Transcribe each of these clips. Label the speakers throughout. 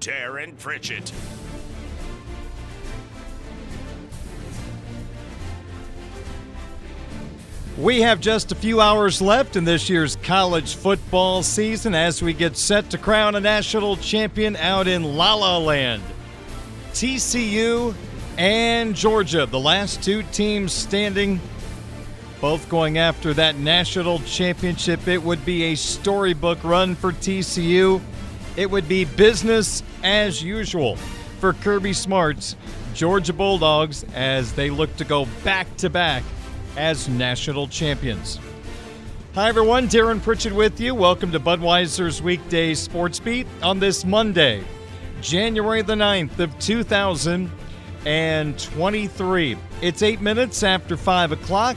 Speaker 1: Darren Pritchett.
Speaker 2: We have just a few hours left in this year's college football season as we get set to crown a national champion out in La La Land. TCU and Georgia, the last two teams standing, both going after that national championship. It would be a storybook run for TCU. It would be business as usual for Kirby Smart's Georgia Bulldogs as they look to go back to back as national champions. Hi, everyone. Darren Pritchett with you. Welcome to Budweiser's Weekday Sports Beat on this Monday, January the 9th of 2023. It's eight minutes after 5 o'clock.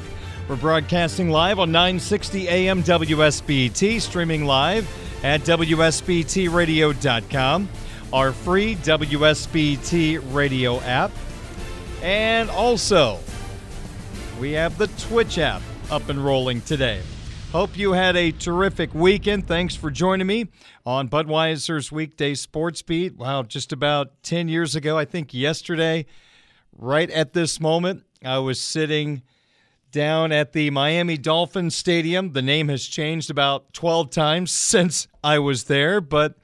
Speaker 2: We're broadcasting live on 960 AM WSBT, streaming live at WSBTradio.com, our free WSBT radio app, and also we have the Twitch app up and rolling today. Hope you had a terrific weekend. Thanks for joining me on Budweiser's weekday sports beat. Wow, just about 10 years ago, I think yesterday, right at this moment, I was sitting down at the Miami Dolphins Stadium. The name has changed about 12 times since I was there, but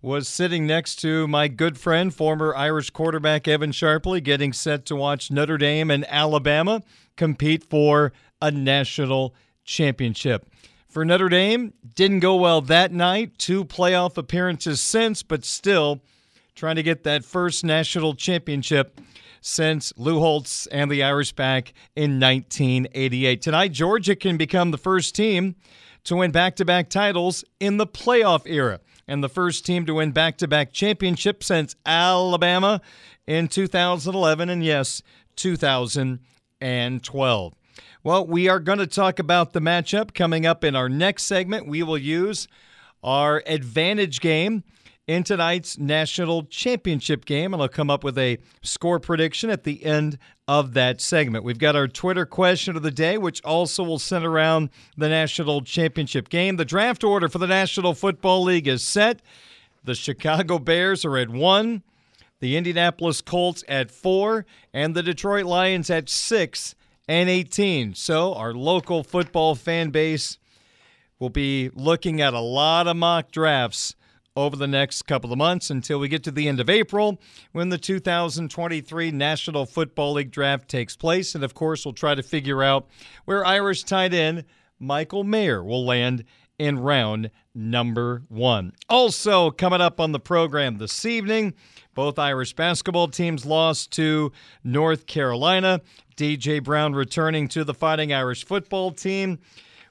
Speaker 2: was sitting next to my good friend, former Irish quarterback Evan Sharpley, getting set to watch Notre Dame and Alabama compete for a national championship. For Notre Dame, didn't go well that night. Two playoff appearances since, but still trying to get that first national championship since Lou Holtz and the Irish back in 1988. Tonight, Georgia can become the first team to win back to back titles in the playoff era and the first team to win back to back championships since Alabama in 2011 and, yes, 2012. Well, we are going to talk about the matchup coming up in our next segment. We will use our advantage game in tonight's national championship game, and I'll come up with a score prediction at the end of that segment. We've got our Twitter question of the day, which also will center around the national championship game. The draft order for the National Football League is set. The Chicago Bears are at one, the Indianapolis Colts at four, and the Detroit Lions at six and 18. So, our local football fan base will be looking at a lot of mock drafts over the next couple of months until we get to the end of April when the 2023 National Football League draft takes place. And of course, we'll try to figure out where Irish tight end Michael Mayer will land in round number one. Also, coming up on the program this evening, both Irish basketball teams lost to North Carolina. DJ Brown returning to the Fighting Irish football team.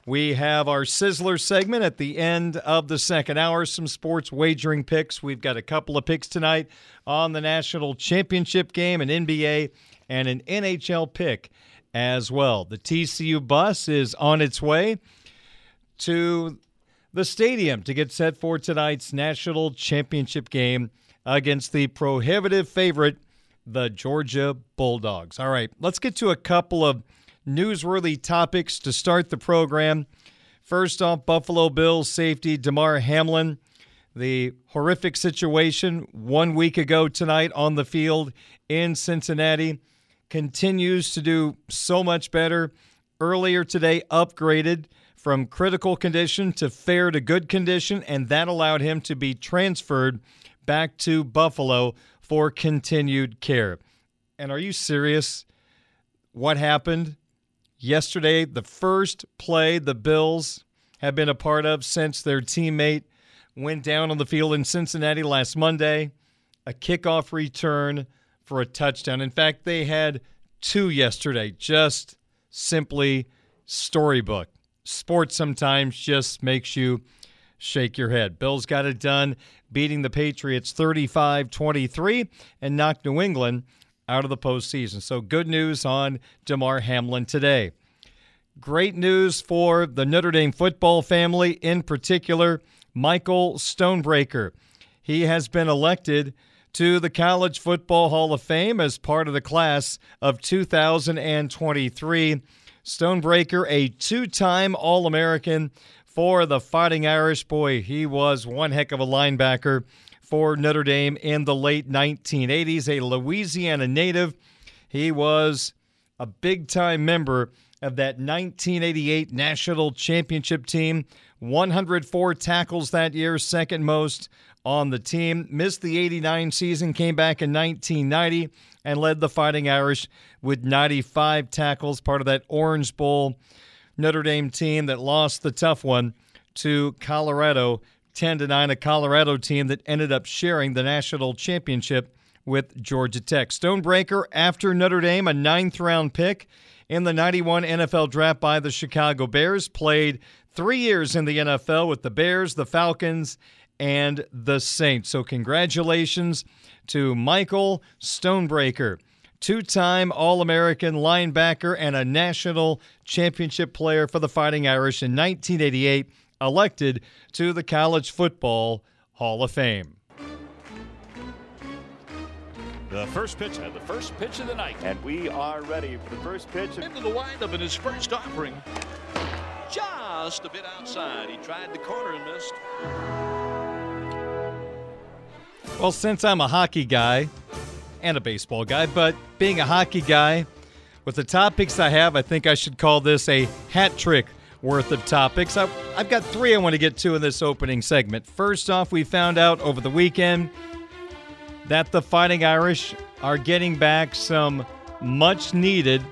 Speaker 2: We have our Sizzler segment at the end of the second hour. Some sports wagering picks. We've got a couple of picks tonight on the national championship game, an NBA, and an NHL pick as well. The TCU bus is on its way to the stadium to get set for tonight's national championship game against the prohibitive favorite, the Georgia Bulldogs. All right, let's get to a couple of newsworthy topics to start the program. First off, Buffalo Bills safety Damar Hamlin. The horrific situation one week ago tonight on the field in Cincinnati continues to do so much better. Earlier today, upgraded from critical condition to fair to good condition, and that allowed him to be transferred back to Buffalo for continued care. And are you serious? What happened yesterday? The first play the Bills have been a part of since their teammate went down on the field in Cincinnati last Monday. A kickoff return for a touchdown. In fact, they had two yesterday. Just simply storybook sports sometimes just makes you shake your head. Bills got it done, beating the Patriots 35 23 and knocked New England out of the postseason. So good news on Damar Hamlin today. Great news for the Notre Dame football family, in particular, Michael Stonebreaker. He has been elected to the College Football Hall of Fame as part of the class of 2023. Stonebreaker, a two time All American for the Fighting Irish. Boy, he was one heck of a linebacker for Notre Dame in the late 1980s, a Louisiana native. He was a big time member of that 1988 national championship team. 104 tackles that year, second most on the team. Missed the 89 season, came back in 1990 and led the Fighting Irish with 95 tackles, part of that Orange Bowl Notre Dame team that lost the tough one to Colorado 10 to 9, a Colorado team that ended up sharing the national championship with Georgia Tech. Stonebreaker after Notre Dame, a ninth round pick in the 91 NFL draft by the Chicago Bears, played three years in the NFL with the Bears, the Falcons, and the Saints. So, congratulations to Michael Stonebreaker, two time All American linebacker and a national championship player for the Fighting Irish in 1988, elected to the College Football Hall of Fame.
Speaker 3: The first pitch, and the first pitch of the night.
Speaker 4: And we are ready for the first pitch.
Speaker 3: Into the windup in his first offering. Just a bit outside. He tried the corner and missed.
Speaker 2: Well, since I'm a hockey guy and a baseball guy, but being a hockey guy, with the topics I have, I think I should call this a hat trick worth of topics. I, have got three I want to get to in this opening segment. First off, we found out over the weekend that the Fighting Irish are getting back some much needed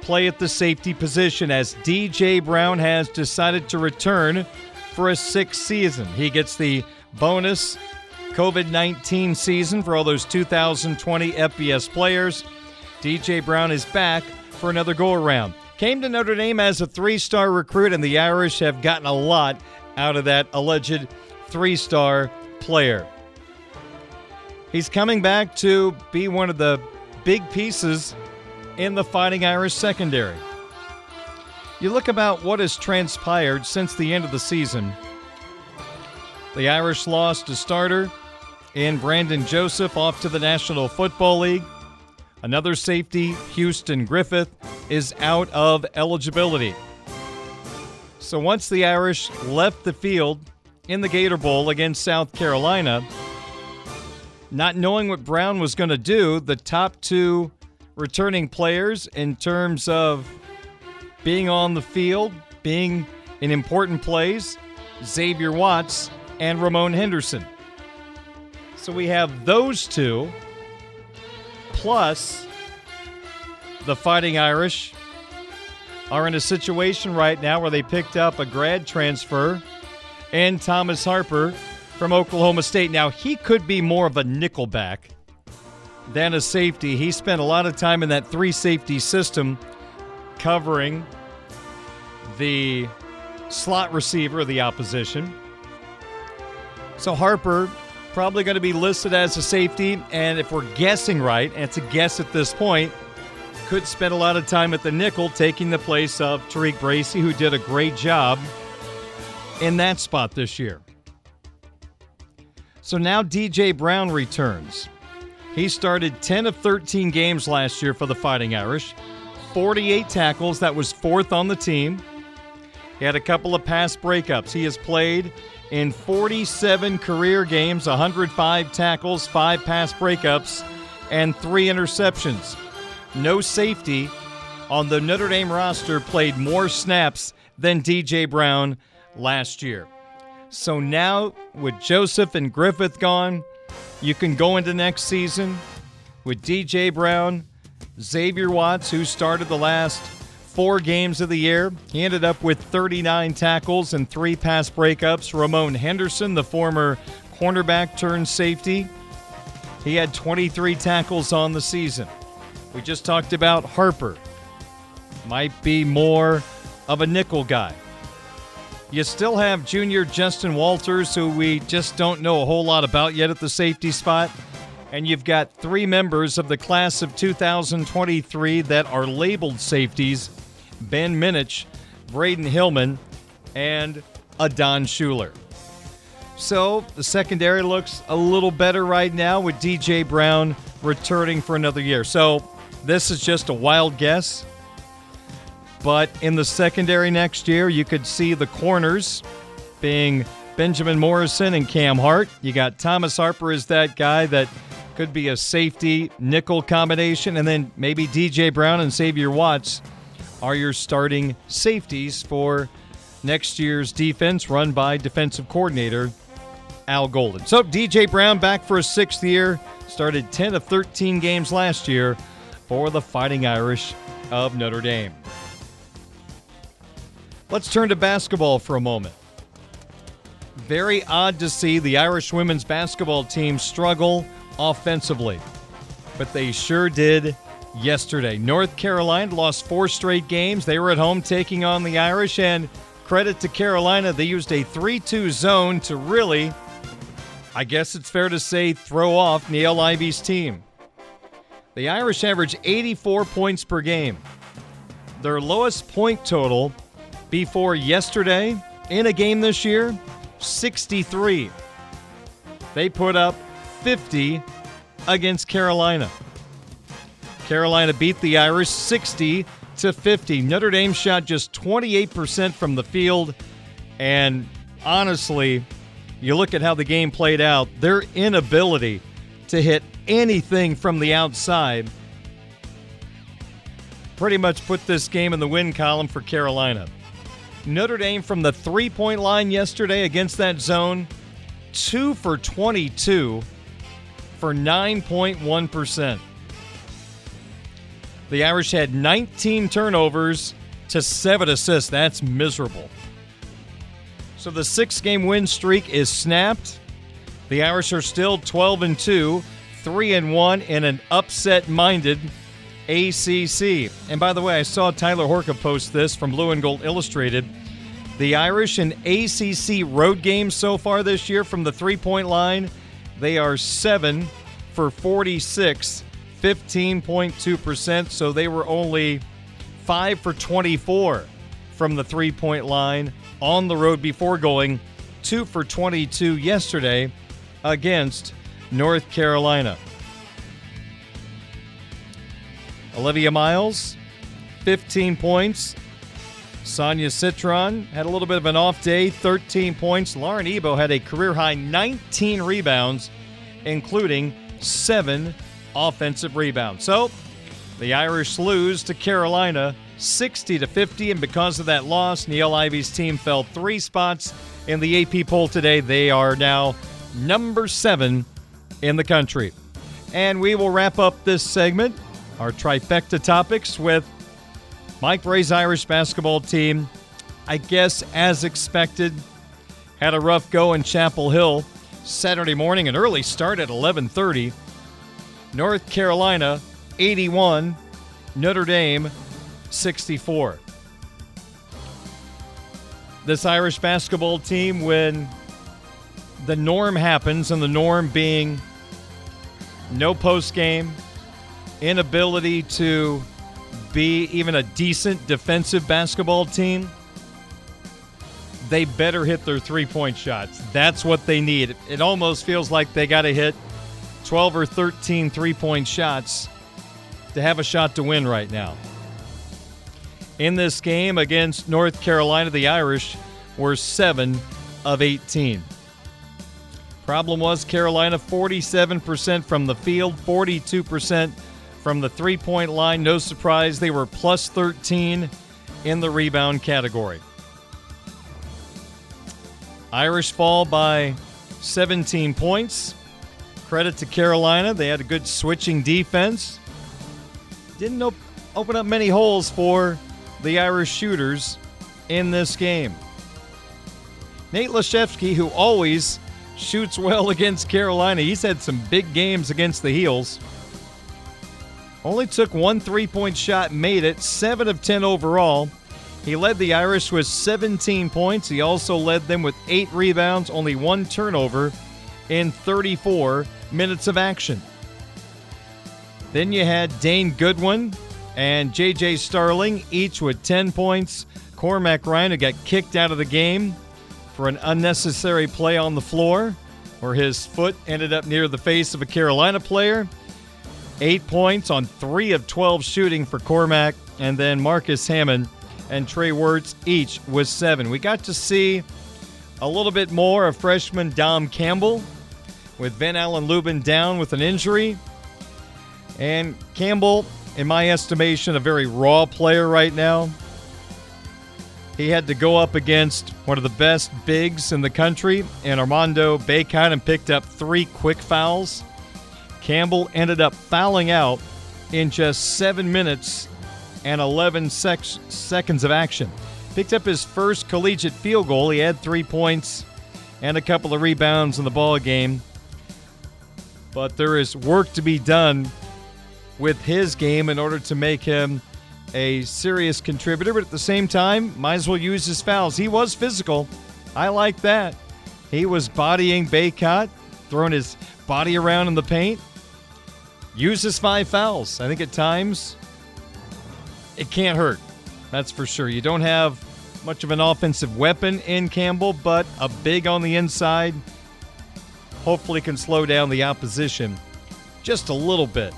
Speaker 2: play at the safety position as DJ Brown has decided to return for a sixth season. He gets the bonus COVID 19 season for all those 2020 FBS players. DJ Brown is back for another go around. Came to Notre Dame as a three star recruit, and the Irish have gotten a lot out of that alleged three star player. He's coming back to be one of the big pieces in the Fighting Irish secondary. You look about what has transpired since the end of the season. The Irish lost a starter in Brandon Joseph off to the National Football League. Another safety, Houston Griffith, is out of eligibility. So once the Irish left the field in the Gator Bowl against South Carolina, not knowing what Brown was going to do, the top two returning players in terms of being on the field, being in important plays, Xavier Watts and Ramon Henderson. So we have those two, plus the Fighting Irish are in a situation right now where they picked up a grad transfer and Thomas Harper from Oklahoma State. Now, he could be more of a nickelback than a safety. He spent a lot of time in that three safety system covering the slot receiver of the opposition. So Harper probably going to be listed as a safety, and if we're guessing right, and it's a guess at this point, could spend a lot of time at the nickel taking the place of Tariq Bracy, who did a great job in that spot this year. So now DJ Brown returns. He started 10 of 13 games last year for the Fighting Irish, 48 tackles. That was fourth on the team. He had a couple of pass breakups. He has played in 47 career games, 105 tackles, five pass breakups, and three interceptions. No safety on the Notre Dame roster played more snaps than DJ Brown last year. So now, with Joseph and Griffith gone, you can go into next season with DJ Brown, Xavier Watts, who started the last four games of the year. He ended up with 39 tackles and three pass breakups. Ramon Henderson, the former cornerback turned safety, he had 23 tackles on the season. We just talked about Harper. Might be more of a nickel guy. You still have junior Justin Walters, who we just don't know a whole lot about yet at the safety spot. And you've got three members of the class of 2023 that are labeled safeties Ben Minich, Brandyn Hillman, and Adon Shuler. So the secondary looks a little better right now with DJ Brown returning for another year. So this is just a wild guess. But in the secondary next year, you could see the corners being Benjamin Morrison and Cam Hart. You got Thomas Harper as that guy that could be a safety nickel combination. And then maybe DJ Brown and Xavier Watts are your starting safeties for next year's defense run by defensive coordinator Al Golden. So DJ Brown back for a sixth year, started 10 of 13 games last year for the Fighting Irish of Notre Dame. Let's turn to basketball for a moment. Very odd to see the Irish women's basketball team struggle offensively, but they sure did yesterday. North Carolina lost four straight games. They were at home taking on the Irish, and credit to Carolina, they used a 3 2 zone to really, I guess it's fair to say, throw off Niele Ivey's team. The Irish averaged 84 points per game. Their lowest point total before yesterday in a game this year 63. They put up 50 against Carolina. Carolina beat the Irish 60 to 50. Notre Dame shot just 28% from the field and honestly, you look at how the game played out, their inability to hit anything from the outside pretty much put this game in the win column for Carolina. Notre Dame from the three point line yesterday against that zone, two for 22 for 9.1%. The Irish had 19 turnovers to seven assists. That's miserable. So the six game win streak is snapped. The Irish are still 12 and 2, 3 and 1 in an upset minded ACC. And by the way, I saw Tyler Horka post this from Blue and Gold Illustrated. The Irish in ACC road games so far this year from the three point line, they are 7 for 46, 15.2%. So they were only 5 for 24 from the three point line on the road before going 2 for 22 yesterday against North Carolina. Olivia Miles, 15 points. Sonia Citron had a little bit of an off day, 13 points. Lauren Ebo had a career high 19 rebounds, including seven offensive rebounds. So the Irish lose to Carolina 60 to 50, and because of that loss, Niele Ivey's team fell three spots in the AP poll today. They are now number seven in the country. And we will wrap up this segment our trifecta topics with Mike Brey's Irish basketball team. I guess as expected, had a rough go in Chapel Hill Saturday morning, an early start at 11:30. North Carolina 81, Notre Dame 64. this Irish basketball team when the norm happens, and the norm being no post game, inability to be even a decent defensive basketball team, they better hit their three point shots. That's what they need. It almost feels like they got to hit 12 or 13 three point shots to have a shot to win right now. In this game against North Carolina, the Irish were 7 of 18. Problem was Carolina 47% from the field, 42% from the three point line. No surprise, they were plus 13 in the rebound category. Irish fall by 17 points. Credit to Carolina. They had a good switching defense. Didn't op- open up many holes for the Irish shooters in this game. Nate Laszewski, who always shoots well against Carolina, he's had some big games against the Heels. Only took one three point shot, made it, 7 of 10 overall. He led the Irish with 17 points. He also led them with eight rebounds, only one turnover in 34 minutes of action. Then you had Dane Goodwin and J.J. Starling, each with 10 points. Cormac Ryan, who got kicked out of the game for an unnecessary play on the floor, where his foot ended up near the face of a Carolina player. Eight points on three of 12 shooting for Cormac, and then Marcus Hammond and Trey Wertz each with seven. We got to see a little bit more of freshman Dom Campbell with Ven-Allen Lubin down with an injury. And Campbell, in my estimation, a very raw player right now. He had to go up against one of the best bigs in the country, and Armando Bacot, and picked up three quick fouls. Campbell ended up fouling out in just seven minutes and 11 sec- seconds of action. Picked up his first collegiate field goal. He had three points and a couple of rebounds in the ball game. But there is work to be done with his game in order to make him a serious contributor. But at the same time, might as well use his fouls. He was physical. I like that. He was bodying Bacot, throwing his body around in the paint. Use his five fouls. I think at times it can't hurt. That's for sure. You don't have much of an offensive weapon in Campbell, but a big on the inside hopefully can slow down the opposition just a little bit.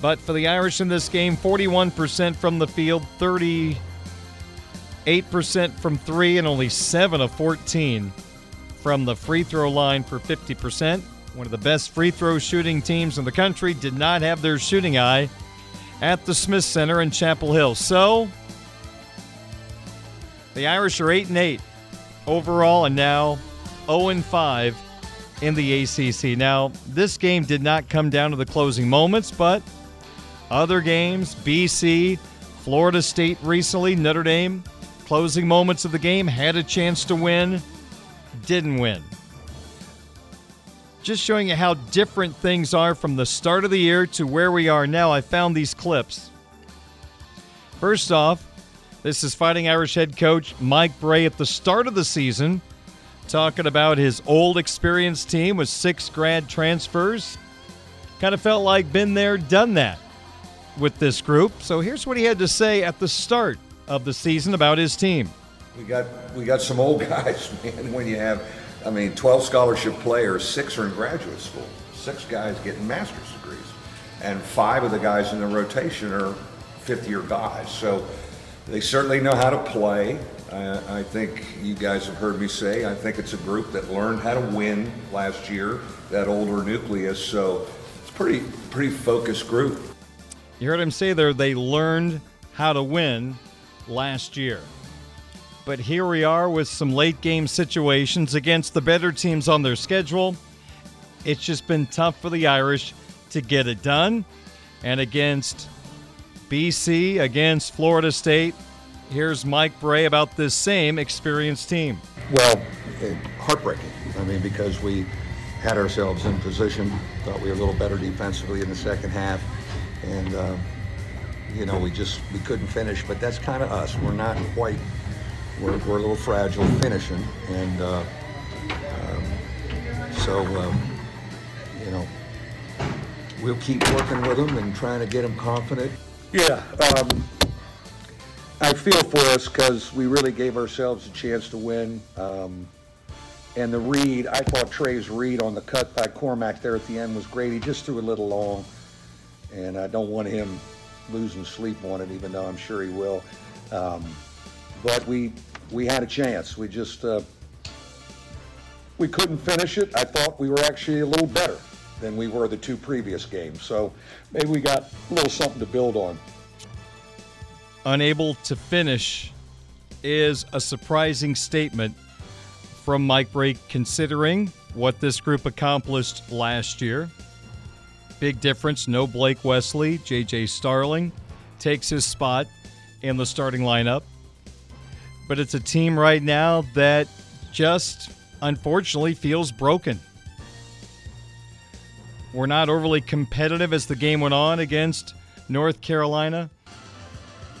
Speaker 2: But for the Irish in this game, 41% from the field, 38% from three, and only 7 of 14 from the free throw line for 50%. One of the best free throw shooting teams in the country did not have their shooting eye at the Smith Center in Chapel Hill. So the Irish are 8 and 8 overall and now 0 and 5 in the ACC. Now, this game did not come down to the closing moments, but other games, BC, Florida State recently, Notre Dame, closing moments of the game, had a chance to win, didn't win. Just showing you how different things are from the start of the year to where we are now. I found these clips. First off, this is Fighting Irish head coach Mike Brey at the start of the season, talking about his old experienced team with six grad transfers. Kind of felt like been there, done that with this group. So here's what he had to say at the start of the season about his team.
Speaker 5: We got we got some old guys, man. When you have, I mean, 12 scholarship players, six are in graduate school, six guys getting master's degrees, and five of the guys in the rotation are fifth year guys. So they certainly know how to play. I, I think you guys have heard me say, I think it's a group that learned how to win last year, that older nucleus. So it's pretty pretty focused group.
Speaker 2: You heard him say there they learned how to win last year. But here we are with some late game situations against the better teams on their schedule. It's just been tough for the Irish to get it done. And against BC, against Florida State, here's Mike Brey about this same experienced team.
Speaker 5: Well, heartbreaking. I mean, because we had ourselves in position, thought we were a little better defensively in the second half and uh, you know we just we couldn't finish. But that's kind of us. We're not quite we're, we're a little fragile finishing, and uh, um, so um, you know we'll keep working with them and trying to get them confident. Yeah, um, I feel for us because we really gave ourselves a chance to win. Um, and the read, I thought Trey's read on the cut by Cormac there at the end was great. He just threw a little long, and I don't want him losing sleep on it, even though I'm sure he will. Um, but we we had a chance. We just uh, we couldn't finish it. I thought we were actually a little better than we were the two previous games. So maybe we got a little something to build on.
Speaker 2: Unable to finish is a surprising statement from Mike Brey, considering what this group accomplished last year. Big difference, no Blake Wesley. JJ Starling takes his spot in the starting lineup. But it's a team right now that just unfortunately feels broken. We're not overly competitive as the game went on against North Carolina.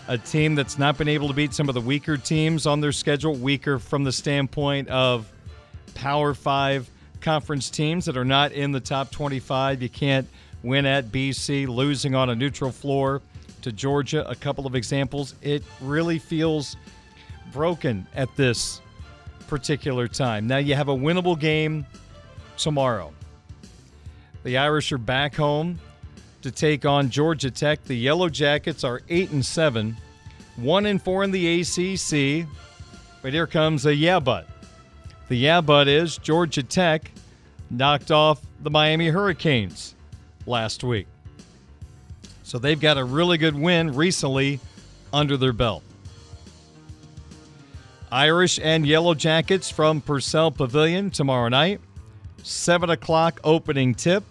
Speaker 2: A team that's not been able to beat some of the weaker teams on their schedule, weaker from the standpoint of Power Five conference teams that are not in the top 25. You can't win at BC, losing on a neutral floor to Georgia, a couple of examples. It really feels broken at this particular time. Now you have a winnable game tomorrow. The Irish are back home to take on Georgia Tech. The Yellow Jackets are 8 and 7, 1 and 4 in the ACC. But here comes a yeah but. The yeah but is Georgia Tech knocked off the Miami Hurricanes last week. So they've got a really good win recently under their belt. Irish and Yellow Jackets from Purcell Pavilion tomorrow night. 7 o'clock opening tip.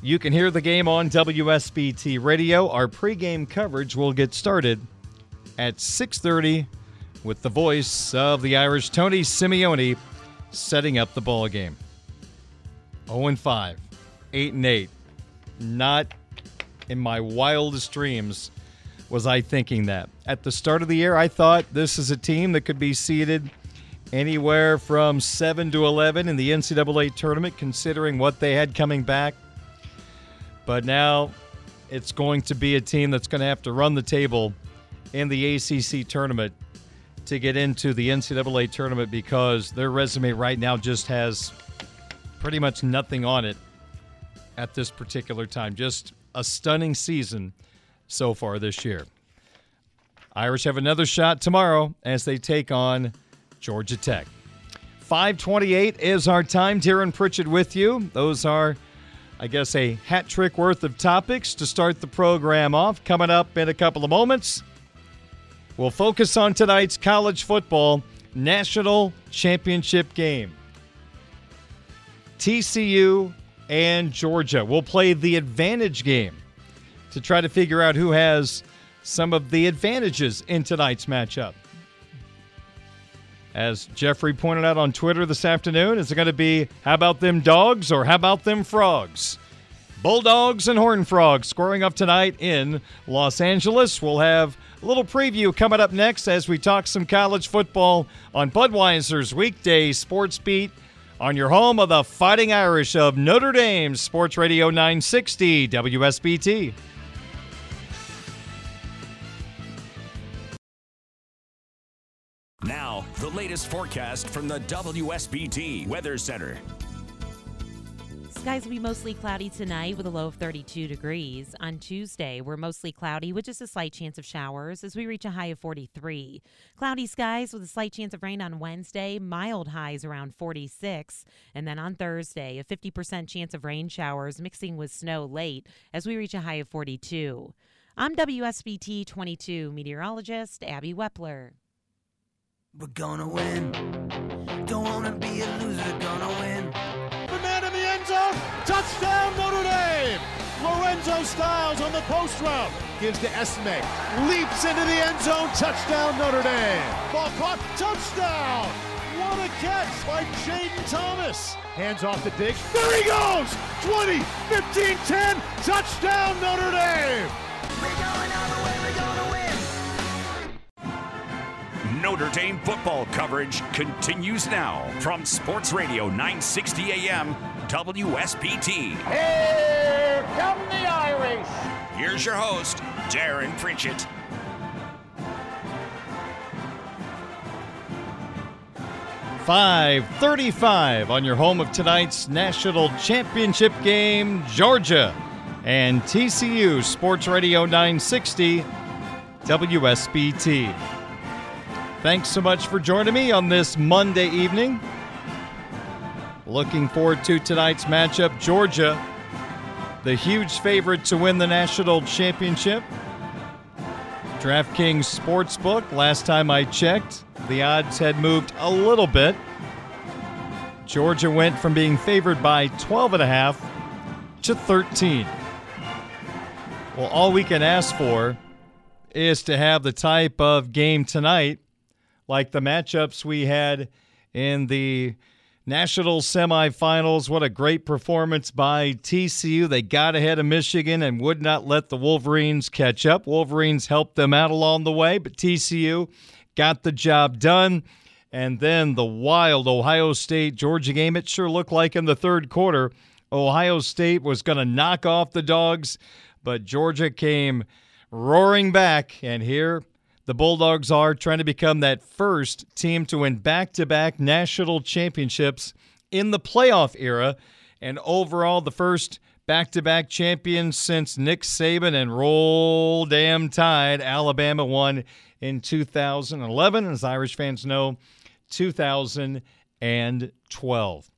Speaker 2: You can hear the game on WSBT Radio. Our pregame coverage will get started at 6:30 with the voice of the Irish Tony Simeone setting up the ball game. 0 and 5, 8 and 8. Not in my wildest dreams was I thinking that. At the start of the year, I thought this is a team that could be seeded anywhere from 7 to 11 in the NCAA tournament, considering what they had coming back. But now it's going to be a team that's going to have to run the table in the ACC tournament to get into the NCAA tournament because their resume right now just has pretty much nothing on it at this particular time. Just a stunning season so far this year. Irish have another shot tomorrow as they take on Georgia Tech. 528 is our time. Darren Pritchett with you. Those are, I guess, a hat trick worth of topics to start the program off. Coming up in a couple of moments, we'll focus on tonight's college football national championship game. TCU and Georgia will play the advantage game to try to figure out who has some of the advantages in tonight's matchup. As Jeffrey pointed out on Twitter this afternoon, is it going to be how about them dogs or how about them frogs? Bulldogs and Horn Frogs scoring up tonight in Los Angeles. We'll have a little preview coming up next as we talk some college football on Budweiser's weekday sports beat on your home of the Fighting Irish of Notre Dame, Sports Radio 960 WSBT.
Speaker 1: Latest forecast from the WSBT Weather Center.
Speaker 6: Skies will be mostly cloudy tonight with a low of 32 degrees. On Tuesday, we're mostly cloudy with just a slight chance of showers as we reach a high of 43. Cloudy skies with a slight chance of rain on Wednesday, mild highs around 46. And then on Thursday, a 50% chance of rain showers mixing with snow late as we reach a high of 42. I'm WSBT 22 meteorologist Abby Wepler.
Speaker 7: We're gonna win. Don't wanna be a loser, gonna win.
Speaker 8: The man in the end zone, touchdown Notre Dame! Lorenzo Styles on the post route, gives to Estime, leaps into the end zone, touchdown Notre Dame! Ball caught, touchdown! What a catch by Jayden Thomas! Hands off to Diggs, there he goes! 20, 15, 10, touchdown Notre Dame!
Speaker 7: We're going all the way,
Speaker 1: Notre Dame football coverage continues now from Sports Radio 960 AM WSBT.
Speaker 9: Here come the Irish.
Speaker 1: Here's your host, Darren Pritchett.
Speaker 2: Five thirty-five on your home of tonight's national championship game, Georgia and TCU Sports Radio 960 WSBT. Thanks so much for joining me on this Monday evening. Looking forward to tonight's matchup. Georgia, the huge favorite to win the national championship. DraftKings Sportsbook, last time I checked, the odds had moved a little bit. Georgia went from being favored by 12 and a half to 13. Well, all we can ask for is to have the type of game tonight like the matchups we had in the national semifinals. What a great performance by TCU. They got ahead of Michigan and would not let the Wolverines catch up. Wolverines helped them out along the way, but TCU got the job done. And then the wild Ohio State Georgia game, it sure looked like in the third quarter, Ohio State was going to knock off the dogs, but Georgia came roaring back. And here the Bulldogs are trying to become that first team to win back to back national championships in the playoff era, and overall, the first back to back champions since Nick Saban and Roll Damn Tide. Alabama won in 2011, as Irish fans know, 2012.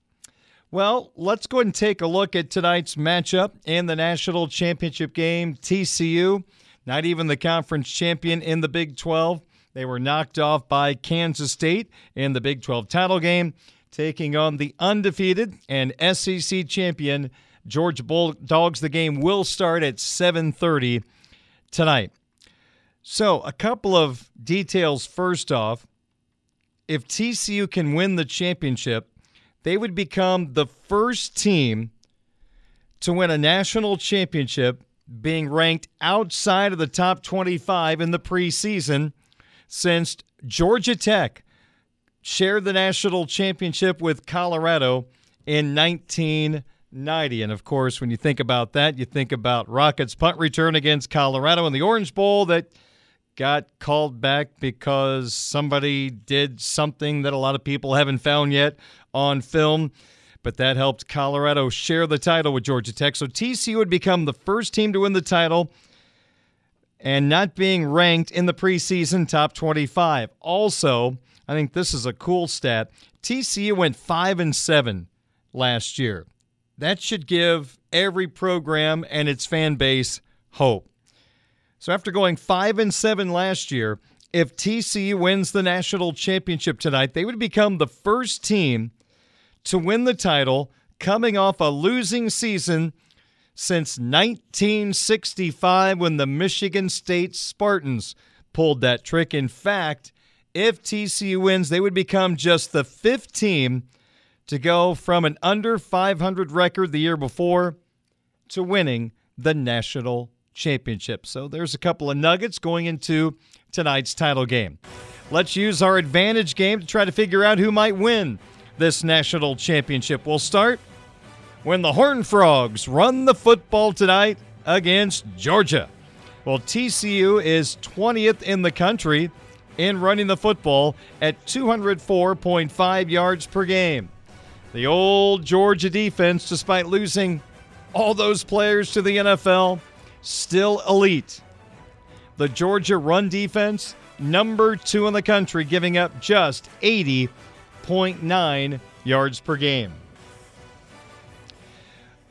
Speaker 2: Well, let's go ahead and take a look at tonight's matchup in the national championship game. TCU not even the conference champion in the Big 12. They were knocked off by Kansas State in the Big 12 title game, taking on the undefeated and SEC champion Georgia Bulldogs. The game will start at 7:30 tonight. So, a couple of details first off. If TCU can win the championship, they would become the first team to win a national championship being ranked outside of the top 25 in the preseason since Georgia Tech shared the national championship with Colorado in 1990. And of course, when you think about that, you think about Rockets' punt return against Colorado in the Orange Bowl that got called back because somebody did something that a lot of people haven't found yet on film but that helped Colorado share the title with Georgia Tech. So TCU would become the first team to win the title and not being ranked in the preseason top 25. Also, I think this is a cool stat. TCU went 5 and 7 last year. That should give every program and its fan base hope. So after going 5 and 7 last year, if TCU wins the national championship tonight, they would become the first team to win the title coming off a losing season since 1965 when the Michigan State Spartans pulled that trick. In fact, if TCU wins, they would become just the fifth team to go from an under 500 record the year before to winning the national championship. So there's a couple of nuggets going into tonight's title game. Let's use our advantage game to try to figure out who might win this national championship will start when the Horned Frogs run the football tonight against Georgia. Well, TCU is 20th in the country in running the football at 204.5 yards per game. The old Georgia defense, despite losing all those players to the NFL, still elite. The Georgia run defense, number two in the country, giving up just 80 0.9 yards per game.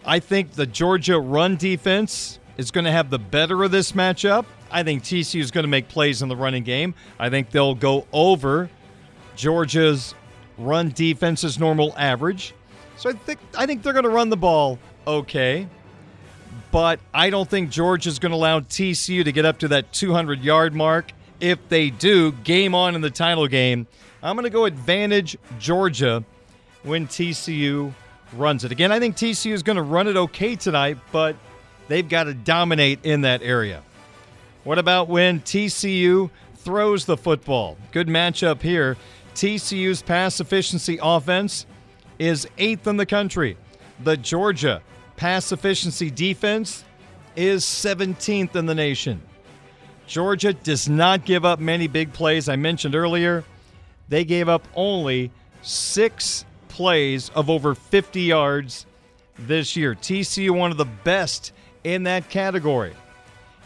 Speaker 2: I think the Georgia run defense is going to have the better of this matchup. I think TCU is going to make plays in the running game. I think they'll go over Georgia's run defense's normal average. So I think I think they're going to run the ball okay. But I don't think Georgia's going to allow TCU to get up to that 200 yard mark. If they do, game on in the title game, I'm going to go advantage Georgia when TCU runs it. Again, I think TCU is going to run it okay tonight, but they've got to dominate in that area. What about when TCU throws the football. Good matchup here. TCU's pass efficiency offense is eighth in the country. The Georgia pass efficiency defense is 17th in the nation. Georgia does not give up many big plays. I mentioned earlier, they gave up only six plays of over 50 yards this year. TCU, one of the best in that category.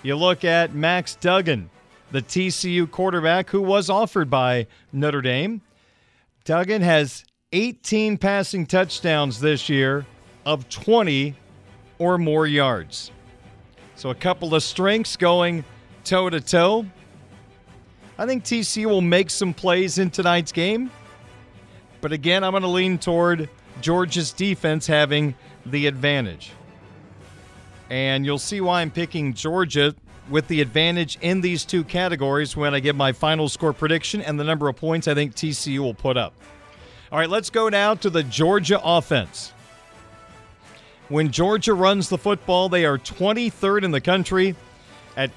Speaker 2: You look at Max Duggan, the TCU quarterback who was offered by Notre Dame. Duggan has 18 passing touchdowns this year of 20 or more yards. So a couple of strengths going toe to toe. I think TCU will make some plays in tonight's game. But again, I'm going to lean toward Georgia's defense having the advantage. And you'll see why I'm picking Georgia with the advantage in these two categories when I give my final score prediction and the number of points I think TCU will put up. All right, let's go now to the Georgia offense. When Georgia runs the football, they are 23rd in the country at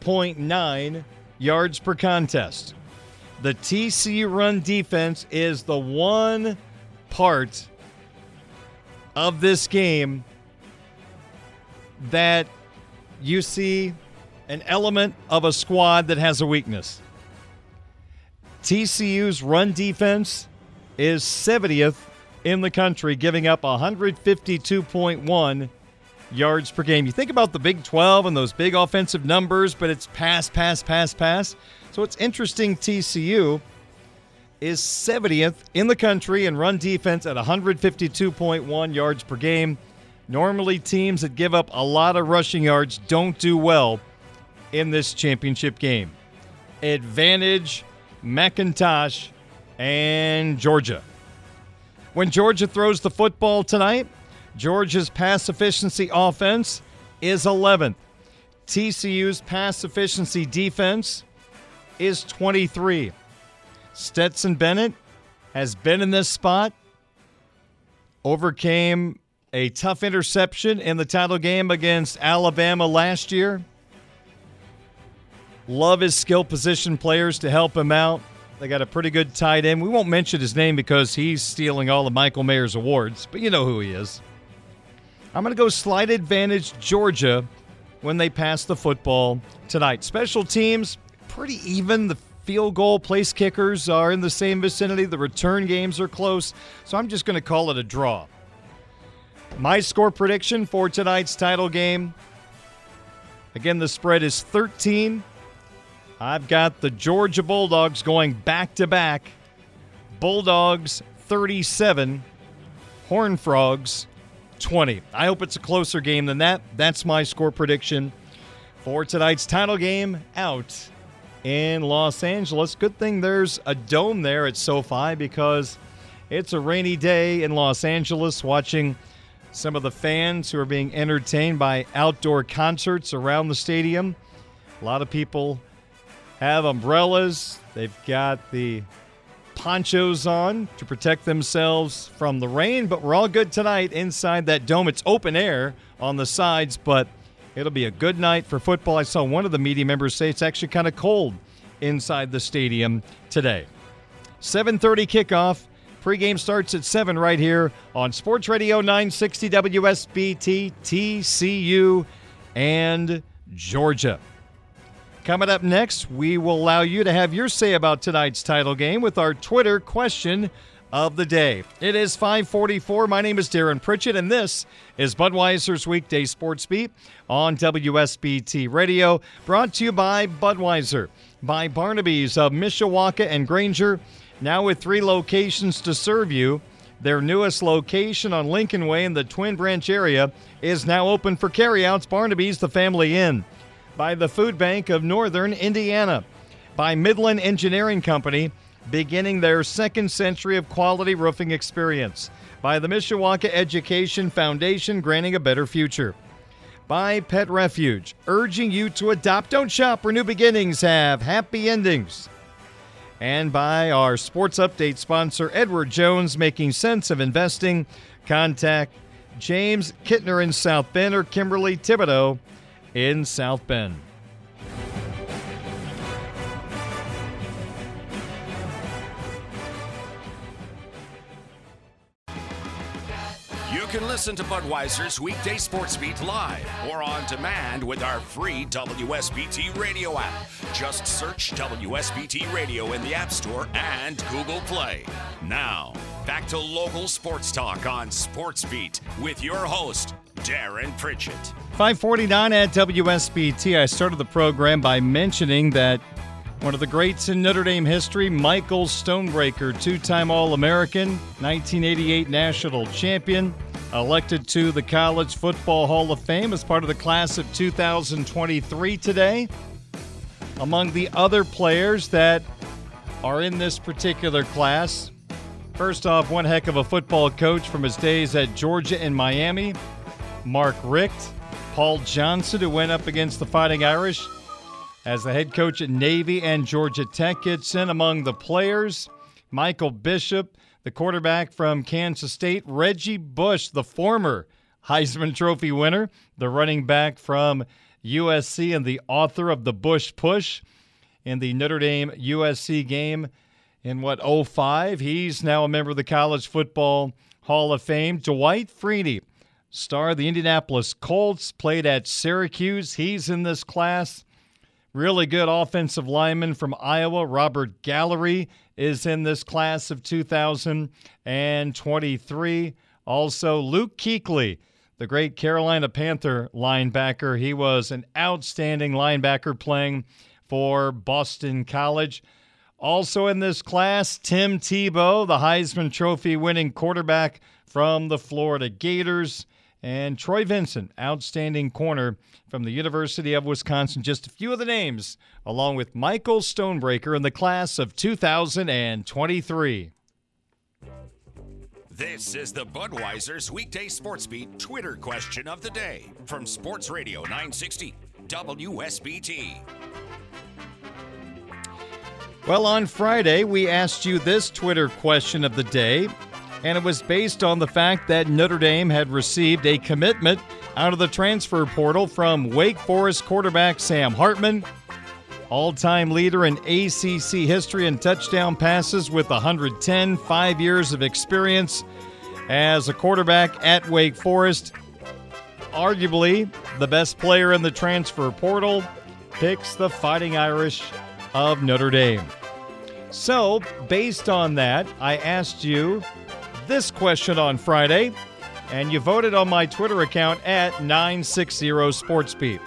Speaker 2: 201.9 yards per contest. The TCU run defense is the one part of this game that you see an element of a squad that has a weakness. TCU's run defense is 70th in the country, giving up 152.1 yards per game. You think about the Big 12 and those big offensive numbers, but it's pass, pass, pass, pass. So it's interesting TCU is 70th in the country in run defense at 152.1 yards per game. Normally, teams that give up a lot of rushing yards don't do well in this championship game. Advantage, McIntosh, and Georgia. When Georgia throws the football tonight, Georgia's pass efficiency offense is 11th. TCU's pass efficiency defense is 23. Stetson Bennett has been in this spot, overcame a tough interception in the title game against Alabama last year. Love his skill position players to help him out. They got a pretty good tight end. We won't mention his name because he's stealing all of Michael Mayer's awards, but you know who he is. I'm going to go slight advantage Georgia when they pass the football tonight. Special teams, pretty even. The field goal place kickers are in the same vicinity. The return games are close. So I'm just going to call it a draw. My score prediction for tonight's title game again, the spread is 13. I've got the Georgia Bulldogs going back to back. Bulldogs 37, Horn Frogs 20. I hope it's a closer game than that. That's my score prediction for tonight's title game out in Los Angeles. Good thing there's a dome there at SoFi because it's a rainy day in Los Angeles watching some of the fans who are being entertained by outdoor concerts around the stadium. A lot of people have umbrellas. They've got the ponchos on to protect themselves from the rain, but we're all good tonight inside that dome. It's open air on the sides, but it'll be a good night for football. I saw one of the media members say it's actually kind of cold inside the stadium today. 7:30 kickoff. Pregame starts at 7 right here on Sports Radio 960 WSBT TCU and Georgia. Coming up next, we will allow you to have your say about tonight's title game with our Twitter question of the day. It is 544. My name is Darren Pritchett, and this is Budweiser's Weekday Sports Beat on WSBT Radio, brought to you by Budweiser, by Barnaby's of Mishawaka and Granger, now with three locations to serve you. Their newest location on Lincoln Way in the Twin Branch area is now open for carryouts. Barnaby's, the family inn by the Food Bank of Northern Indiana, by Midland Engineering Company, beginning their second century of quality roofing experience, by the Mishawaka Education Foundation, granting a better future, by Pet Refuge, urging you to adopt, don't shop where new beginnings have happy endings, and by our sports update sponsor, Edward Jones, making sense of investing. Contact James Kittner in South Bend or Kimberly Thibodeau in South Bend.
Speaker 1: You can listen to Budweiser's weekday sports beat live or on demand with our free WSBT radio app. Just search WSBT radio in the App Store and Google Play. Now, back to local sports talk on Sports Beat with your host, Darren Pritchett.
Speaker 2: 549 at WSBT. I started the program by mentioning that one of the greats in Notre Dame history, Michael Stonebreaker, two time All American, 1988 national champion, elected to the College Football Hall of Fame as part of the class of 2023 today. Among the other players that are in this particular class, first off, one heck of a football coach from his days at Georgia and Miami, Mark Richt. Paul Johnson, who went up against the Fighting Irish as the head coach at Navy and Georgia Tech, gets in among the players. Michael Bishop, the quarterback from Kansas State. Reggie Bush, the former Heisman Trophy winner, the running back from USC and the author of the Bush Push in the Notre Dame USC game in what 05. He's now a member of the College Football Hall of Fame. Dwight Freeney, star of the Indianapolis Colts, played at Syracuse. He's in this class. Really good offensive lineman from Iowa, Robert Gallery, is in this class of 2023. Also, Luke Kuechly, the great Carolina Panther linebacker. He was an outstanding linebacker playing for Boston College. Also in this class, Tim Tebow, the Heisman Trophy winning quarterback from the Florida Gators, and Troy Vincent, outstanding corner from the University of Wisconsin. Just a few of the names, along with Michael Stonebreaker in the class of 2023.
Speaker 1: This is the Budweiser's weekday sports beat Twitter question of the day from Sports Radio 960 WSBT.
Speaker 2: Well, on Friday, we asked you this Twitter question of the day, and it was based on the fact that Notre Dame had received a commitment out of the transfer portal from Wake Forest quarterback Sam Hartman, all time leader in ACC history in touchdown passes with 110, five years of experience as a quarterback at Wake Forest. Arguably the best player in the transfer portal picks the Fighting Irish of Notre Dame. So, based on that, I asked you this question on Friday, and you voted on my Twitter account at 960SportsBeat.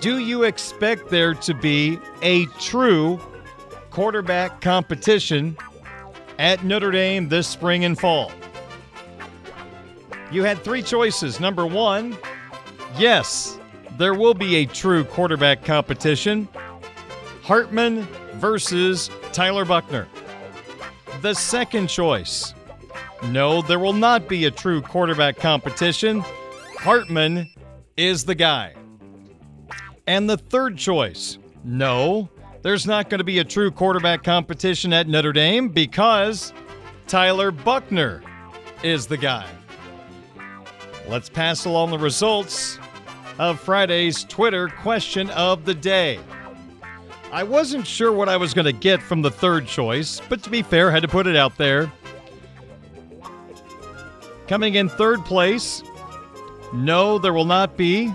Speaker 2: Do you expect there to be a true quarterback competition at Notre Dame this spring and fall? You had three choices. Number one, yes, there will be a true quarterback competition. Hartman versus Tyler Buchner. The second choice, no, there will not be a true quarterback competition. Hartman is the guy. And the third choice, no, there's not going to be a true quarterback competition at Notre Dame because Tyler Buchner is the guy. Let's pass along the results of Friday's Twitter question of the day. I wasn't sure what I was going to get from the third choice, but to be fair, had to put it out there. Coming in third place, no, there will not be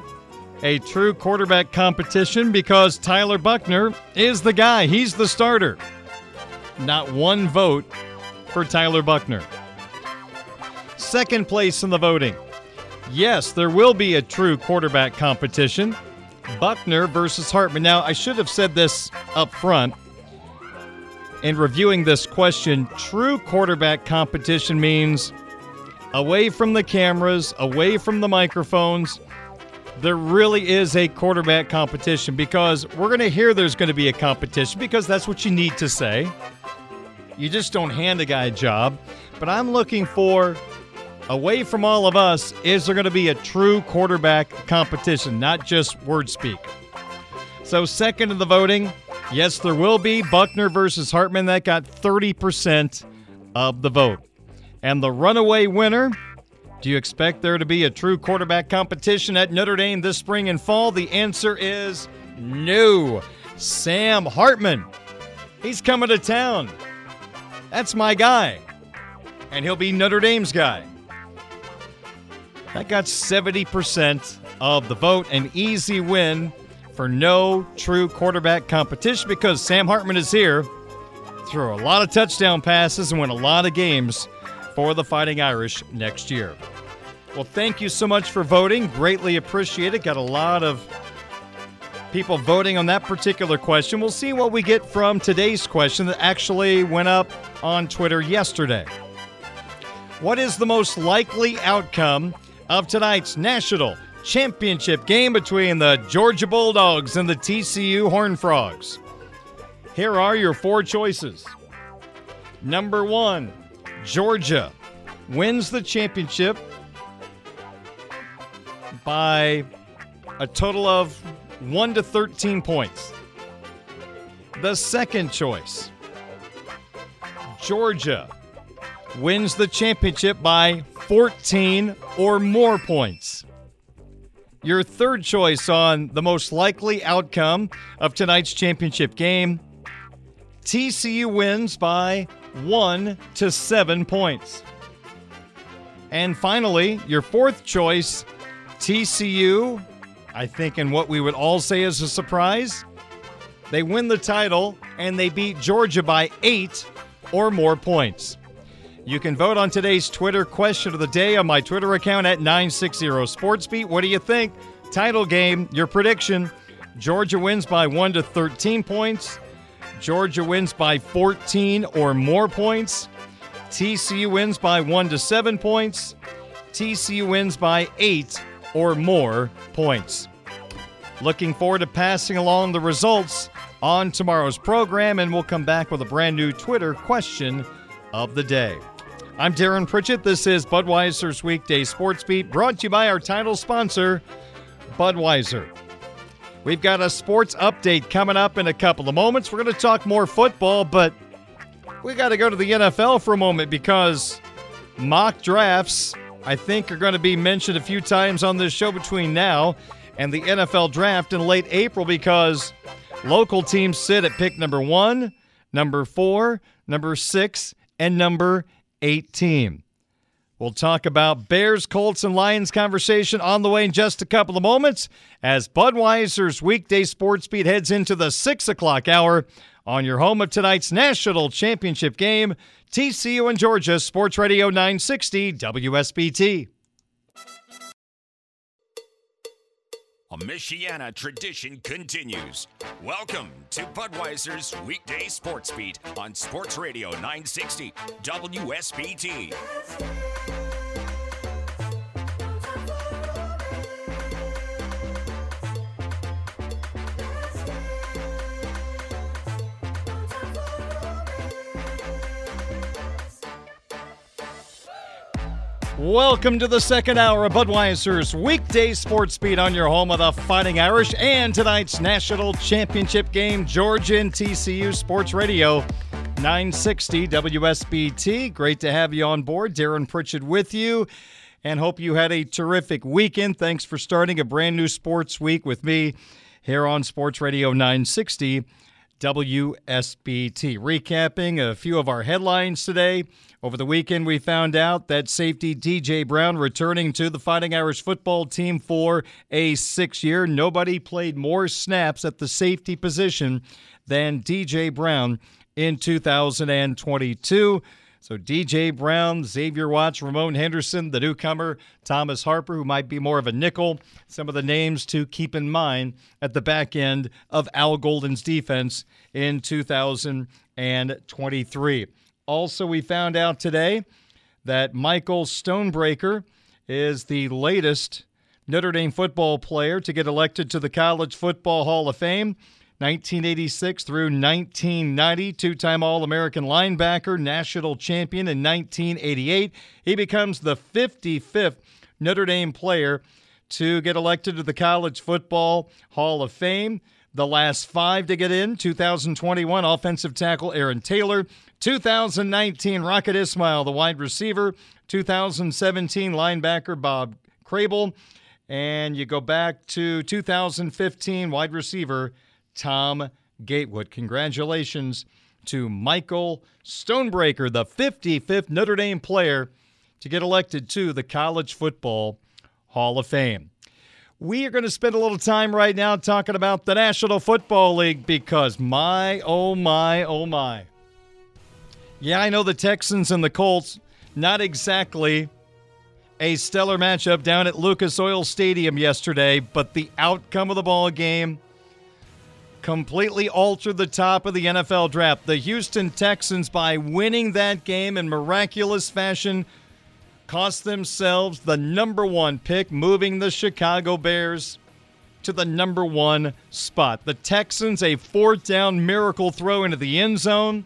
Speaker 2: a true quarterback competition because Tyler Buchner is the guy. He's the starter. Not one vote for Tyler Buchner. Second place in the voting. Yes, there will be a true quarterback competition. Buchner versus Hartman. Now, I should have said this up front. In reviewing this question, true quarterback competition means away from the cameras, away from the microphones, there really is a quarterback competition because we're going to hear there's going to be a competition because that's what you need to say. You just don't hand a guy a job. But I'm looking for, away from all of us, is there going to be a true quarterback competition, not just word speak? So, second in the voting, yes, there will be Buchner versus Hartman. That got 30% of the vote. And the runaway winner, do you expect there to be a true quarterback competition at Notre Dame this spring and fall? The answer is no. Sam Hartman. He's coming to town. That's my guy. and he'll be Notre Dame's guy. That got 70% of the vote, an easy win for no true quarterback competition because Sam Hartman is here, threw a lot of touchdown passes, and win a lot of games for the Fighting Irish next year. Well, thank you so much for voting. Greatly appreciate it. Got a lot of people voting on that particular question. We'll see what we get from today's question that actually went up on Twitter yesterday. What is the most likely outcome of tonight's national championship game between the Georgia Bulldogs and the TCU Horned Frogs? Here are your four choices. Number one, Georgia wins the championship by a total of 1 to 13 points. The second choice Georgia wins the championship by 14 or more points. Your third choice on the most likely outcome of tonight's championship game TCU wins by 1 to 7 points. And finally, your fourth choice TCU, I think, in what we would all say is a surprise, they win the title and they beat Georgia by eight or more points. You can vote on today's Twitter question of the day on my Twitter account at 960 SportsBeat. What do you think? Title game, your prediction. Georgia wins by 1 to 13 points. Georgia wins by 14 or more points. TCU wins by 1 to 7 points. TCU wins by 8 or more points. Looking forward to passing along the results on tomorrow's program, and we'll come back with a brand new Twitter question of the day. I'm Darren Pritchett. This is Budweiser's Weekday Sports Beat, brought to you by our title sponsor, Budweiser. We've got a sports update coming up in a couple of moments. We're going to talk more football, but we got to go to the NFL for a moment because mock drafts I think are going to be mentioned a few times on this show between now and the NFL draft in late April because local teams sit at pick number one, number four, number six, and number 18. We'll talk about Bears, Colts, and Lions conversation on the way in just a couple of moments as Budweiser's weekday sports beat heads into the six o'clock hour on your home of tonight's national championship game. TCU and Georgia, Sports Radio 960 WSBT.
Speaker 1: A Michiana tradition continues. Welcome to Budweiser's weekday sports beat on Sports Radio 960 WSBT.
Speaker 2: Welcome to the second hour of Budweiser's weekday sports beat on your home of the Fighting Irish and tonight's national championship game, Georgia and TCU Sports Radio 960 WSBT. Great to have you on board. Darren Pritchett with you and hope you had a terrific weekend. Thanks for starting a brand new sports week with me here on Sports Radio 960 WSBT. Recapping a few of our headlines today. Over the weekend, we found out that safety DJ Brown returning to the Fighting Irish football team for a six year. Nobody played more snaps at the safety position than DJ Brown in 2022. So DJ Brown, Xavier Watts, Ramon Henderson, the newcomer, Thomas Harper, who might be more of a nickel, some of the names to keep in mind at the back end of Al Golden's defense in 2023. Also, we found out today that Michael Stonebreaker is the latest Notre Dame football player to get elected to the College Football Hall of Fame. 1986 through 1990, two time All American linebacker, national champion in 1988. He becomes the 55th Notre Dame player to get elected to the College Football Hall of Fame. The last five to get in 2021 offensive tackle Aaron Taylor, 2019 Rocket Ismail, the wide receiver, 2017 linebacker Bob Crable, and you go back to 2015 wide receiver Tom Gatewood. Congratulations to Michael Stonebreaker, the 55th Notre Dame player to get elected to the College Football Hall of Fame. We are going to spend a little time right now talking about the National Football League because my, oh my, oh my. Yeah, I know the Texans and the Colts, not exactly a stellar matchup down at Lucas Oil Stadium yesterday, but the outcome of the ball game completely altered the top of the NFL draft. The Houston Texans, by winning that game in miraculous fashion, cost themselves the number one pick, moving the Chicago Bears to the number one spot. The Texans, a fourth down miracle throw into the end zone,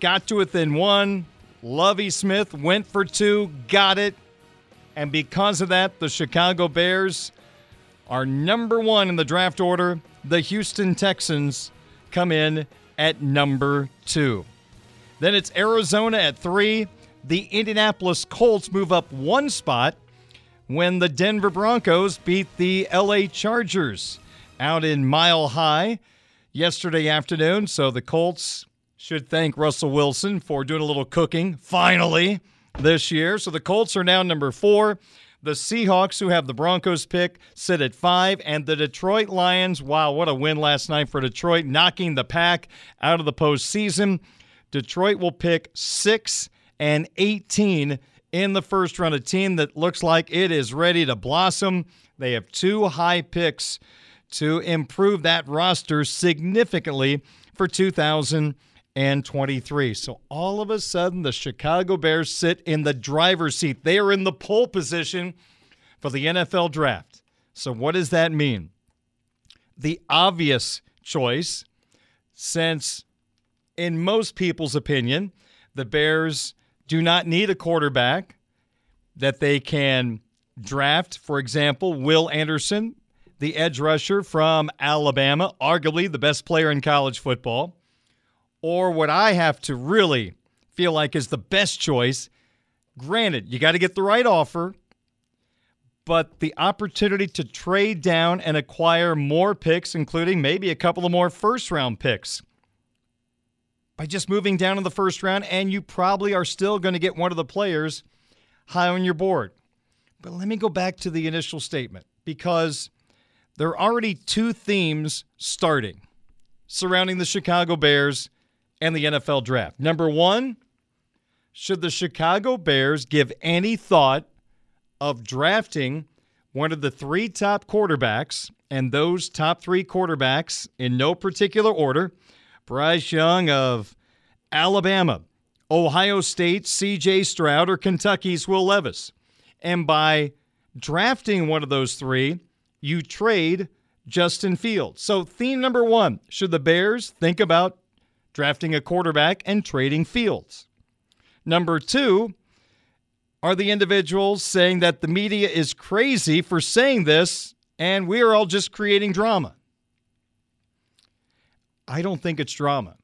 Speaker 2: got to within one. Lovie Smith went for two, got it. And because of that, the Chicago Bears are number one in the draft order. The Houston Texans come in at number two. Then it's Arizona at three the Indianapolis Colts move up one spot when the Denver Broncos beat the LA Chargers out in Mile High yesterday afternoon. So the Colts should thank Russell Wilson for doing a little cooking finally this year. So the Colts are now number four. The Seahawks, who have the Broncos pick, sit at five. And the Detroit Lions, wow, what a win last night for Detroit, knocking the pack out of the postseason. Detroit will pick six and 18 in the first round. A team that looks like it is ready to blossom. They have two high picks to improve that roster significantly for 2023. So all of a sudden, the Chicago Bears sit in the driver's seat. They are in the pole position for the NFL draft. So, what does that mean? The obvious choice, since in most people's opinion, the Bears do not need a quarterback that they can draft. For example, Will Anderson, the edge rusher from Alabama, arguably the best player in college football. Or what I have to really feel like is the best choice. Granted, you got to get the right offer, but the opportunity to trade down and acquire more picks, including maybe a couple of more first round picks by just moving down in the first round, and you probably are still going to get one of the players high on your board. But let me go back to the initial statement because there are already two themes starting surrounding the Chicago Bears and the NFL draft. Number one, should the Chicago Bears give any thought of drafting one of the three top quarterbacks, and those top three quarterbacks, in no particular order, Bryce Young of Alabama, Ohio State, CJ Stroud, or Kentucky's Will Levis. And by drafting one of those three, you trade Justin Fields. So, theme number one should the Bears think about drafting a quarterback and trading Fields? Number two, are the individuals saying that the media is crazy for saying this and we are all just creating drama? I don't think it's drama.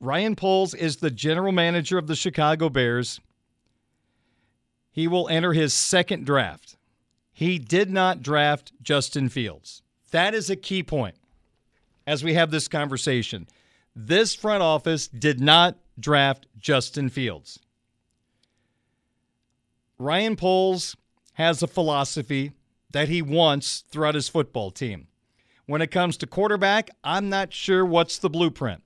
Speaker 2: Ryan Poles is the general manager of the Chicago Bears. He will enter his second draft. He did not draft Justin Fields. That is a key point as we have this conversation. This front office did not draft Justin Fields. Ryan Poles has a philosophy that he wants throughout his football team. When it comes to quarterback, I'm not sure what's the blueprint.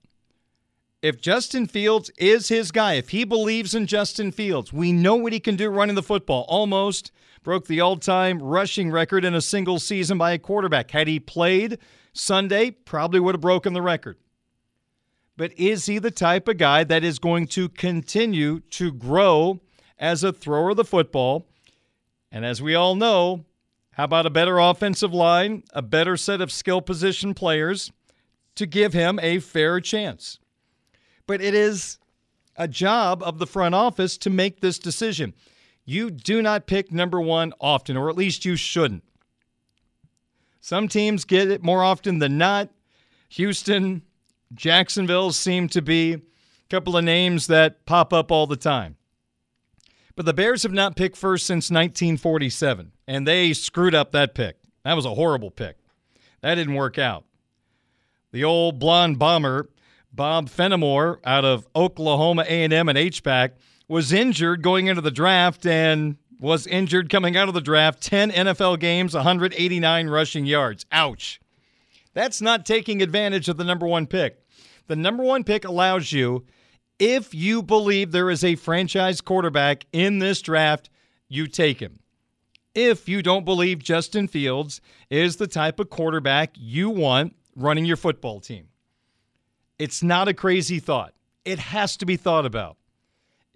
Speaker 2: If Justin Fields is his guy, if he believes in Justin Fields, we know what he can do running the football. Almost broke the all time rushing record in a single season by a quarterback. Had he played Sunday, probably would have broken the record. But is he the type of guy that is going to continue to grow as a thrower of the football? And as we all know, how about a better offensive line, a better set of skill position players to give him a fair chance? But it is a job of the front office to make this decision. You do not pick number one often, or at least you shouldn't. Some teams get it more often than not. Houston, Jacksonville seem to be a couple of names that pop up all the time. But the Bears have not picked first since 1947, and they screwed up that pick. That was a horrible pick. That didn't work out. the old blonde bomber, Bob Fenimore out of Oklahoma A&M and H-back, was injured going into the draft and was injured coming out of the draft. 10 NFL games, 189 rushing yards. Ouch. That's not taking advantage of the number one pick. The number one pick allows you, if you believe there is a franchise quarterback in this draft, you take him. If you don't believe Justin Fields is the type of quarterback you want running your football team, it's not a crazy thought. It has to be thought about.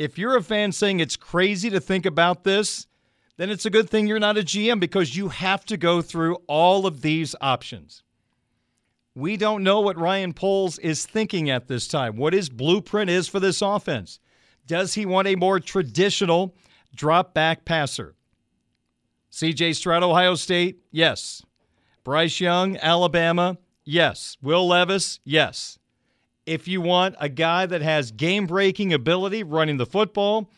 Speaker 2: If you're a fan saying it's crazy to think about this, then it's a good thing you're not a GM because you have to go through all of these options. We don't know what Ryan Poles is thinking at this time, what his blueprint is for this offense. Does he want a more traditional drop back passer? CJ Stroud, Ohio State? Yes. Bryce Young, Alabama? Yes. Will Levis? Yes. If you want a guy that has game breaking ability running the football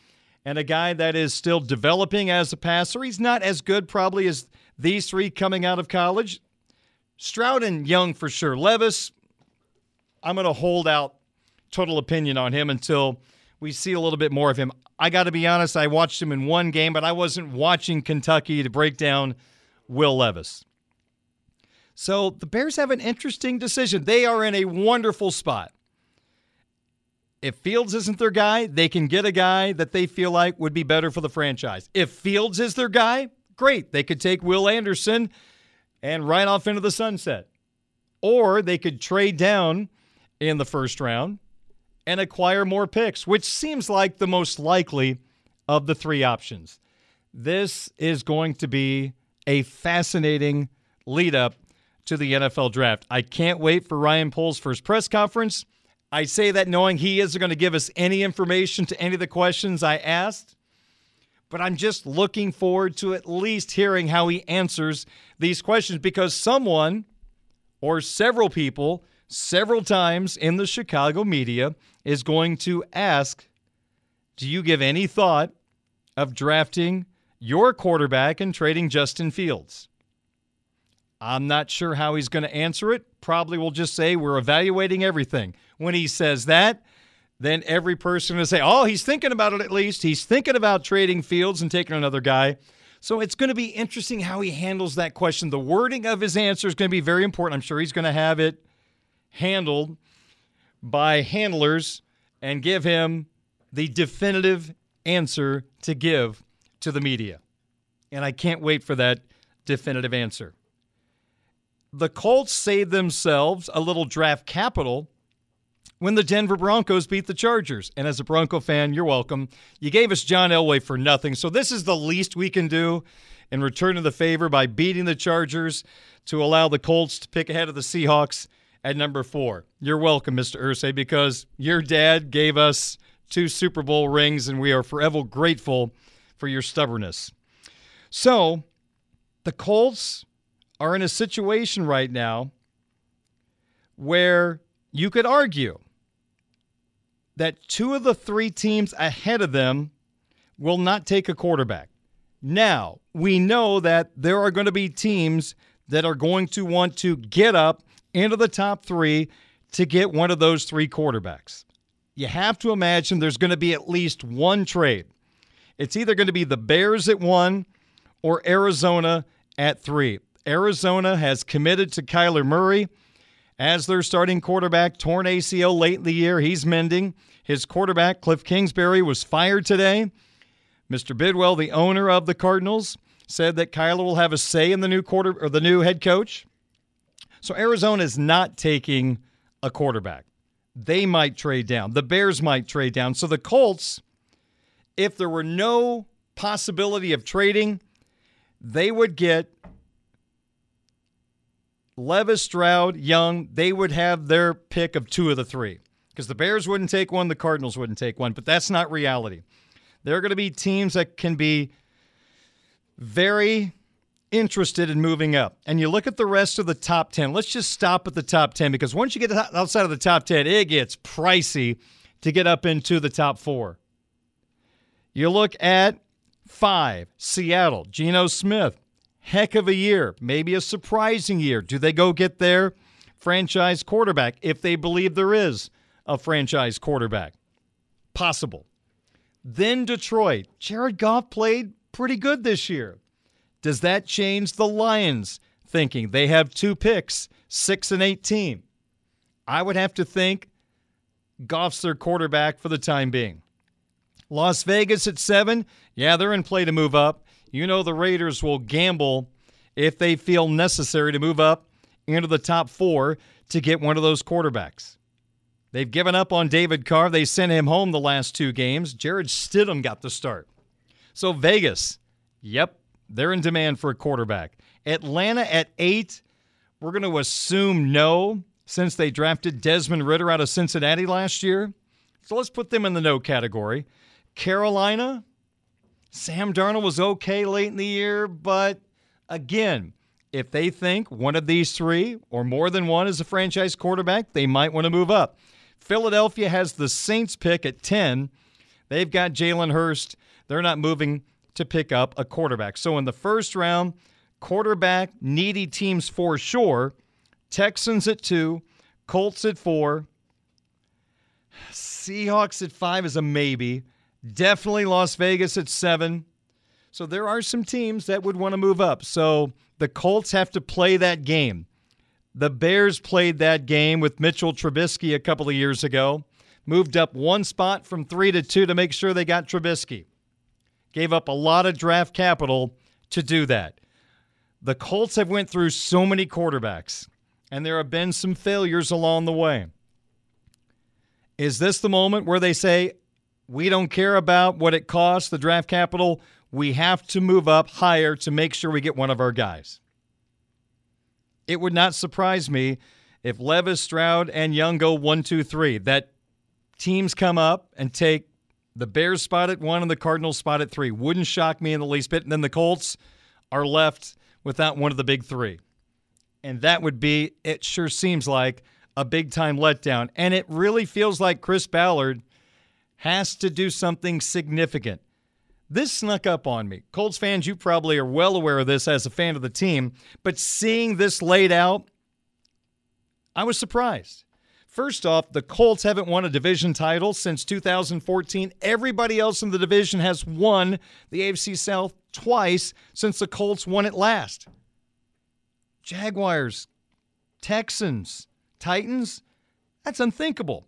Speaker 2: and a guy that is still developing as a passer, he's not as good probably as these three coming out of college. Stroud and Young for sure. Levis, I'm going to hold out total opinion on him until we see a little bit more of him. I got to be honest, I watched him in one game, but I wasn't watching Kentucky to break down Will Levis. So the Bears have an interesting decision. They are in a wonderful spot. If Fields isn't their guy, they can get a guy that they feel like would be better for the franchise. If Fields is their guy, great. They could take Will Anderson and ride off into the sunset. Or they could trade down in the first round and acquire more picks, which seems like the most likely of the three options. This is going to be a fascinating lead up to the NFL draft. I can't wait for Ryan Poles' first press conference. I say that knowing he isn't going to give us any information to any of the questions I asked, but I'm just looking forward to at least hearing how he answers these questions because someone or several people, several times in the Chicago media, is going to ask Do you give any thought of drafting your quarterback and trading Justin Fields? I'm not sure how he's going to answer it. Probably will just say we're evaluating everything. When he says that, then every person will say, oh, he's thinking about it at least. He's thinking about trading Fields and taking another guy. So it's going to be interesting how he handles that question. The wording of his answer is going to be very important. I'm sure he's going to have it handled by handlers and give him the definitive answer to give to the media. And I can't wait for that definitive answer the Colts saved themselves a little draft capital when the Denver Broncos beat the Chargers. And as a Bronco fan, you're welcome. You gave us John Elway for nothing. So this is the least we can do in return of the favor by beating the Chargers to allow the Colts to pick ahead of the Seahawks at number four. You're welcome, Mr. Irsay, because your dad gave us two Super Bowl rings, and we are forever grateful for your stubbornness. So the Colts are in a situation right now where you could argue that two of the three teams ahead of them will not take a quarterback. Now, we know that there are going to be teams that are going to want to get up into the top three to get one of those three quarterbacks. You have to imagine there's going to be at least one trade. It's either going to be the Bears at one or Arizona at three. Arizona has committed to Kyler Murray as their starting quarterback, torn ACL late in the year. He's mending. His quarterback, Cliff Kingsbury, was fired today. Mr. Bidwell, the owner of the Cardinals, said that Kyler will have a say in the new quarter or the new head coach. So Arizona is not taking a quarterback. They might trade down. The Bears might trade down. So the Colts, if there were no possibility of trading, they would get Levis, Stroud, Young, they would have their pick of two of the three because the Bears wouldn't take one, the Cardinals wouldn't take one, but that's not reality. There are going to be teams that can be very interested in moving up. And you look at the rest of the top 10. Let's just stop at the top 10 because once you get outside of the top 10, it gets pricey to get up into the top four. You look at five, Seattle, Geno Smith heck of a year, maybe a surprising year. Do they go get their franchise quarterback if they believe there is a franchise quarterback. Possible. Then Detroit. Jared Goff played pretty good this year. Does that change the Lions' thinking? They have two picks, 6 and 18. I would have to think Goff's their quarterback for the time being. Las Vegas at 7. Yeah, they're in play to move up. You know the Raiders will gamble if they feel necessary to move up into the top 4 to get one of those quarterbacks. They've given up on David Carr. They sent him home the last two games. Jarrett Stidham got the start. So Vegas, yep, they're in demand for a quarterback. Atlanta at eight, we're going to assume no, since they drafted Desmond Ridder out of Cincinnati last year. So let's put them in the no category. Carolina, Sam Darnold was okay late in the year, but again, if they think one of these three or more than one is a franchise quarterback, they might want to move up. Philadelphia has the Saints pick at 10. They've got Jalen Hurts. They're not moving to pick up a quarterback. So in the first round, quarterback needy teams for sure. Texans at two, Colts at four, Seahawks at five is a maybe. Definitely Las Vegas at seven. So there are some teams that would want to move up. So the Colts have to play that game. The Bears played that game with Mitchell Trubisky a couple of years ago, moved up one spot from three to two to make sure they got Trubisky. Gave up a lot of draft capital to do that. The Colts have went through so many quarterbacks, and there have been some failures along the way. Is this the moment where they say, we don't care about what it costs, the draft capital? We have to move up higher to make sure we get one of our guys. It would not surprise me if Levis, Stroud, and Young go one, two, three. That teams come up and take the Bears spot at one and the Cardinals spot at three. Wouldn't shock me in the least bit. And then the Colts are left without one of the big three. And that would be, it sure seems like, a big time letdown. And it really feels like Chris Ballard has to do something significant. This snuck up on me. Colts fans, you probably are well aware of this as a fan of the team, but seeing this laid out, I was surprised. First off, the Colts haven't won a division title since 2014. Everybody else in the division has won the AFC South twice since the Colts won it last. Jaguars, Texans, Titans, that's unthinkable.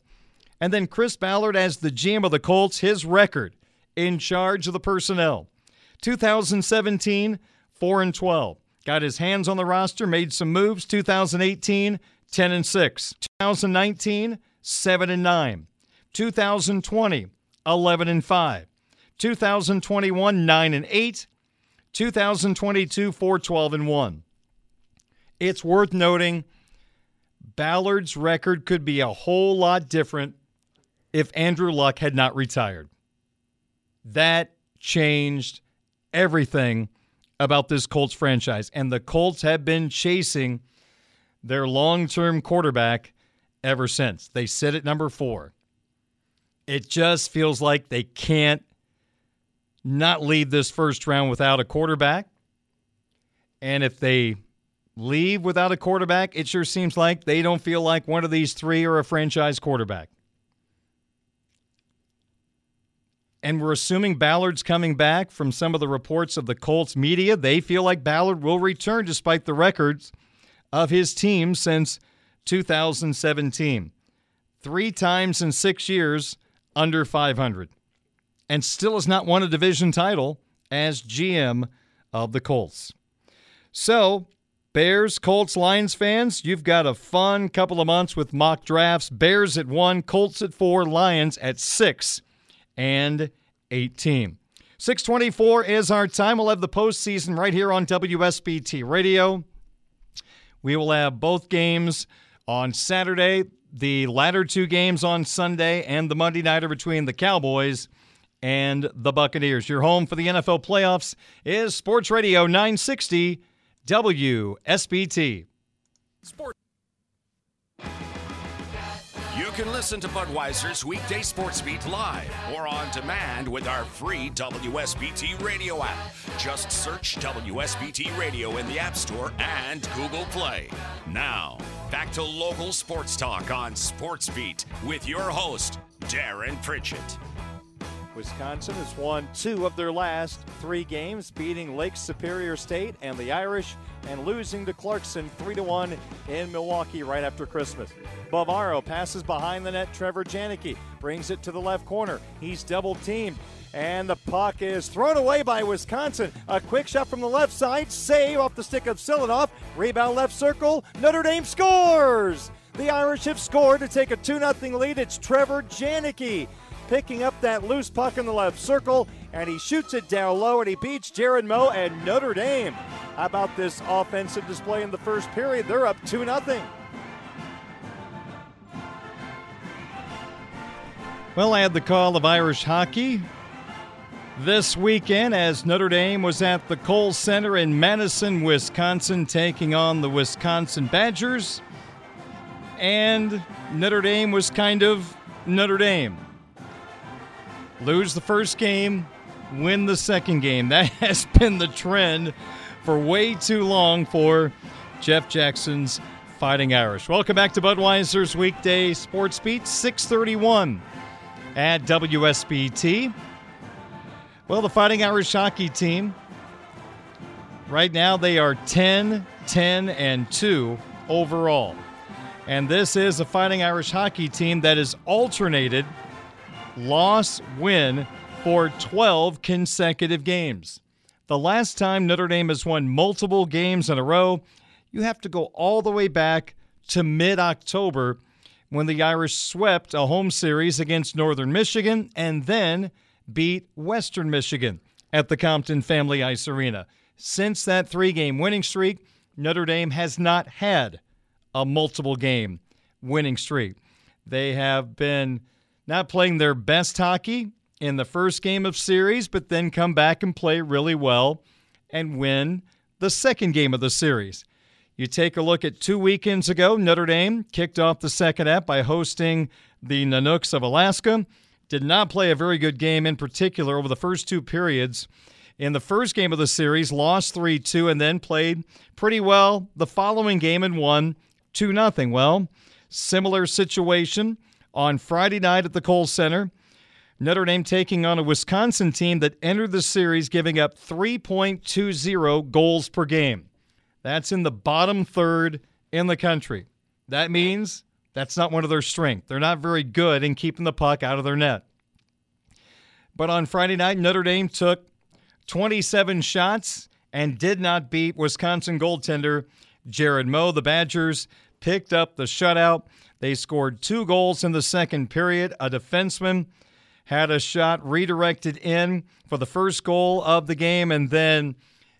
Speaker 2: And then Chris Ballard as the GM of the Colts, his record in charge of the personnel. 2017, 4 and 12. Got his hands on the roster, made some moves. 2018, 10 and 6. 2019, 7 and 9. 2020, 11 and 5. 2021, 9 and 8. 2022, 4 12 and 1. It's worth noting Ballard's record could be a whole lot different if Andrew Luck had not retired. That changed everything about this Colts franchise. And the Colts have been chasing their long term quarterback ever since. They sit at number four. It just feels like they can't not leave this first round without a quarterback. And if they leave without a quarterback, it sure seems like they don't feel like one of these three are a franchise quarterback. And we're assuming Ballard's coming back from some of the reports of the Colts media. They feel like Ballard will return despite the records of his team since 2017. Three times in six years under 500. And still has not won a division title as GM of the Colts. So, Bears, Colts, Lions fans, you've got a fun couple of months with mock drafts. Bears at one, Colts at four, Lions at six and 18. 624 is our time. We'll have the postseason right here on WSBT Radio. We will have both games on Saturday, the latter two games on Sunday, and the Monday nighter between the Cowboys and the Buccaneers. Your home for the NFL playoffs is Sports Radio 960 WSBT.
Speaker 1: Sports. You can listen to Budweiser's weekday sports beat live or on demand with our free WSBT radio app. Just search WSBT radio in the App Store and Google Play. Now, back to local sports talk on Sports Beat with your host, Darren Pritchett.
Speaker 10: Wisconsin has won two of their last three games, beating Lake Superior State and the Irish, and losing to Clarkson 3 1 in Milwaukee right after Christmas. Bavaro passes behind the net. Trevor Janicki brings it to the left corner. He's double teamed. And the puck is thrown away by Wisconsin. A quick shot from the left side. Save off the stick of Silianoff. Rebound left circle. Notre Dame scores. The Irish have scored to take a 2 0 lead. It's Trevor Janicki picking up that loose puck in the left circle, and he shoots it down low, and he beats Jared Moe and Notre Dame. How about this offensive display in the first period? They're up 2 0.
Speaker 2: Well, I had the call of Irish hockey this weekend as Notre Dame was at the Kohl Center in Madison, Wisconsin, taking on the Wisconsin Badgers. And Notre Dame was kind of Notre Dame. Lose the first game, win the second game. That has been the trend for way too long for Jeff Jackson's Fighting Irish. Welcome back to Budweiser's weekday sports beat, 631 at WSBT. Well, the Fighting Irish hockey team, right now they are 10, 10, and 2 overall. And this is a Fighting Irish hockey team that is alternated loss win for 12 consecutive games. The last time Notre Dame has won multiple games in a row, you have to go all the way back to mid October when the Irish swept a home series against Northern Michigan and then beat Western Michigan at the Compton Family Ice Arena. Since that three game winning streak, Notre Dame has not had a multiple game winning streak. They have been not playing their best hockey in the first game of series, but then come back and play really well and win the second game of the series. You take a look at two weekends ago, Notre Dame kicked off the second half by hosting the Nanooks of Alaska did not play a very good game in particular over the first two periods. In the first game of the series, lost 3 2 and then played pretty well the following game and won 2 0. Well, similar situation on Friday night at the Kohl Center. Notre Dame taking on a Wisconsin team that entered the series giving up 3.20 goals per game. That's in the bottom third in the country. That means that's not one of their strengths. They're not very good in keeping the puck out of their net. But on Friday night, Notre Dame took 27 shots and did not beat Wisconsin goaltender Jared Moe. The Badgers picked up the shutout. They scored two goals in the second period. A defenseman had a shot redirected in for the first goal of the game, and then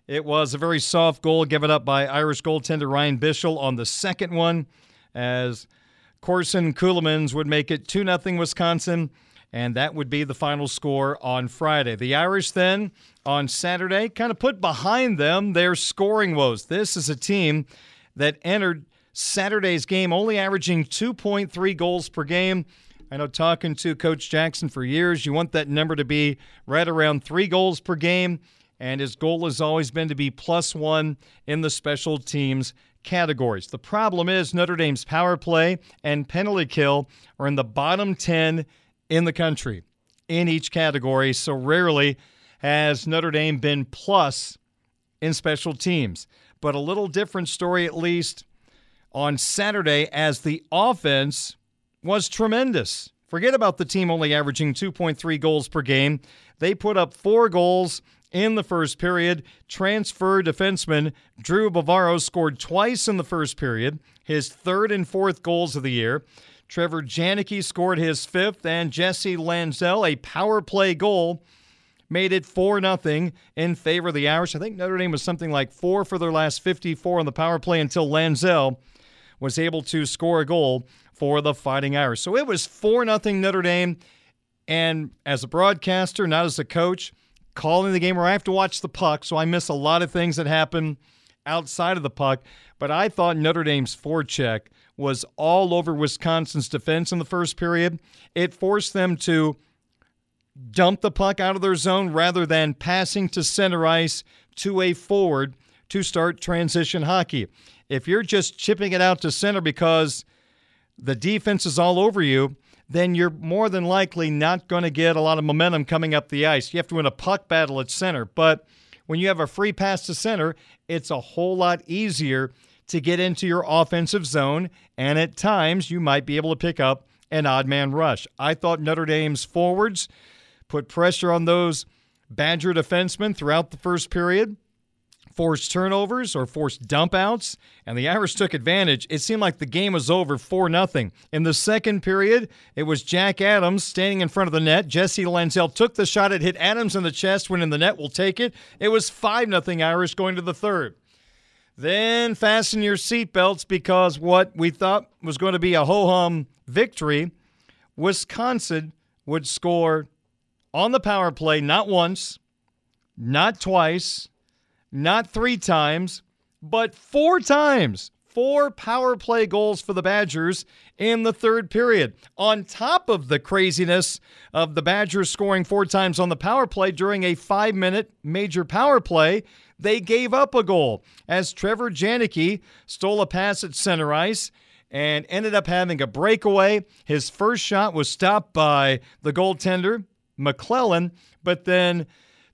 Speaker 2: it was a very soft goal given up by Irish goaltender Ryan Bischel on the second one as Corson Ceulemans would make it 2 0 Wisconsin, and that would be the final score on Friday. The Irish then on Saturday kind of put behind them their scoring woes. This is a team that entered Saturday's game only averaging 2.3 goals per game. I know talking to Coach Jackson for years, you want that number to be right around three goals per game. And his goal has always been to be plus one in the special teams categories. The problem is Notre Dame's power play and penalty kill are in the bottom 10 in the country in each category. So rarely has Notre Dame been plus in special teams. But a little different story, at least on Saturday, as the offense was tremendous. Forget about the team only averaging 2.3 goals per game. They put up four goals in the first period. Transfer defenseman Drew Bavaro scored twice in the first period, his third and fourth goals of the year. Trevor Janicki scored his fifth, and Jesse Lansdell, a power play goal, made it 4 0 in favor of the Irish. I think Notre Dame was something like four for their last 54 on the power play until Lansdell was able to score a goal for the Fighting Irish. So it was 4 0 Notre Dame. And as a broadcaster, not as a coach, calling the game where I have to watch the puck, so I miss a lot of things that happen outside of the puck. But I thought Notre Dame's forecheck was all over Wisconsin's defense in the first period. It forced them to dump the puck out of their zone rather than passing to center ice to a forward to start transition hockey. If you're just chipping it out to center because the defense is all over you, then you're more than likely not going to get a lot of momentum coming up the ice. You have to win a puck battle at center. But when you have a free pass to center, it's a whole lot easier to get into your offensive zone. And at times, you might be able to pick up an odd man rush. I thought Notre Dame's forwards put pressure on those Badger defensemen throughout the first period forced turnovers or forced dumpouts, and the Irish took advantage. It seemed like the game was over 4 0. In the second period, it was Jack Adams standing in front of the net. Jesse Lansdell took the shot. It hit Adams in the chest, went in the net. Will take it. It was 5 nothing Irish going to the third. Then fasten your seatbelts because what we thought was going to be a ho hum victory, Wisconsin would score on the power play not once, not twice, not three times, but four times. Four power play goals for the Badgers in the third period. On top of the craziness of the Badgers scoring four times on the power play during a five minute major power play, they gave up a goal as Trevor Janicki stole a pass at center ice and ended up having a breakaway. His first shot was stopped by the goaltender, McClellan, but then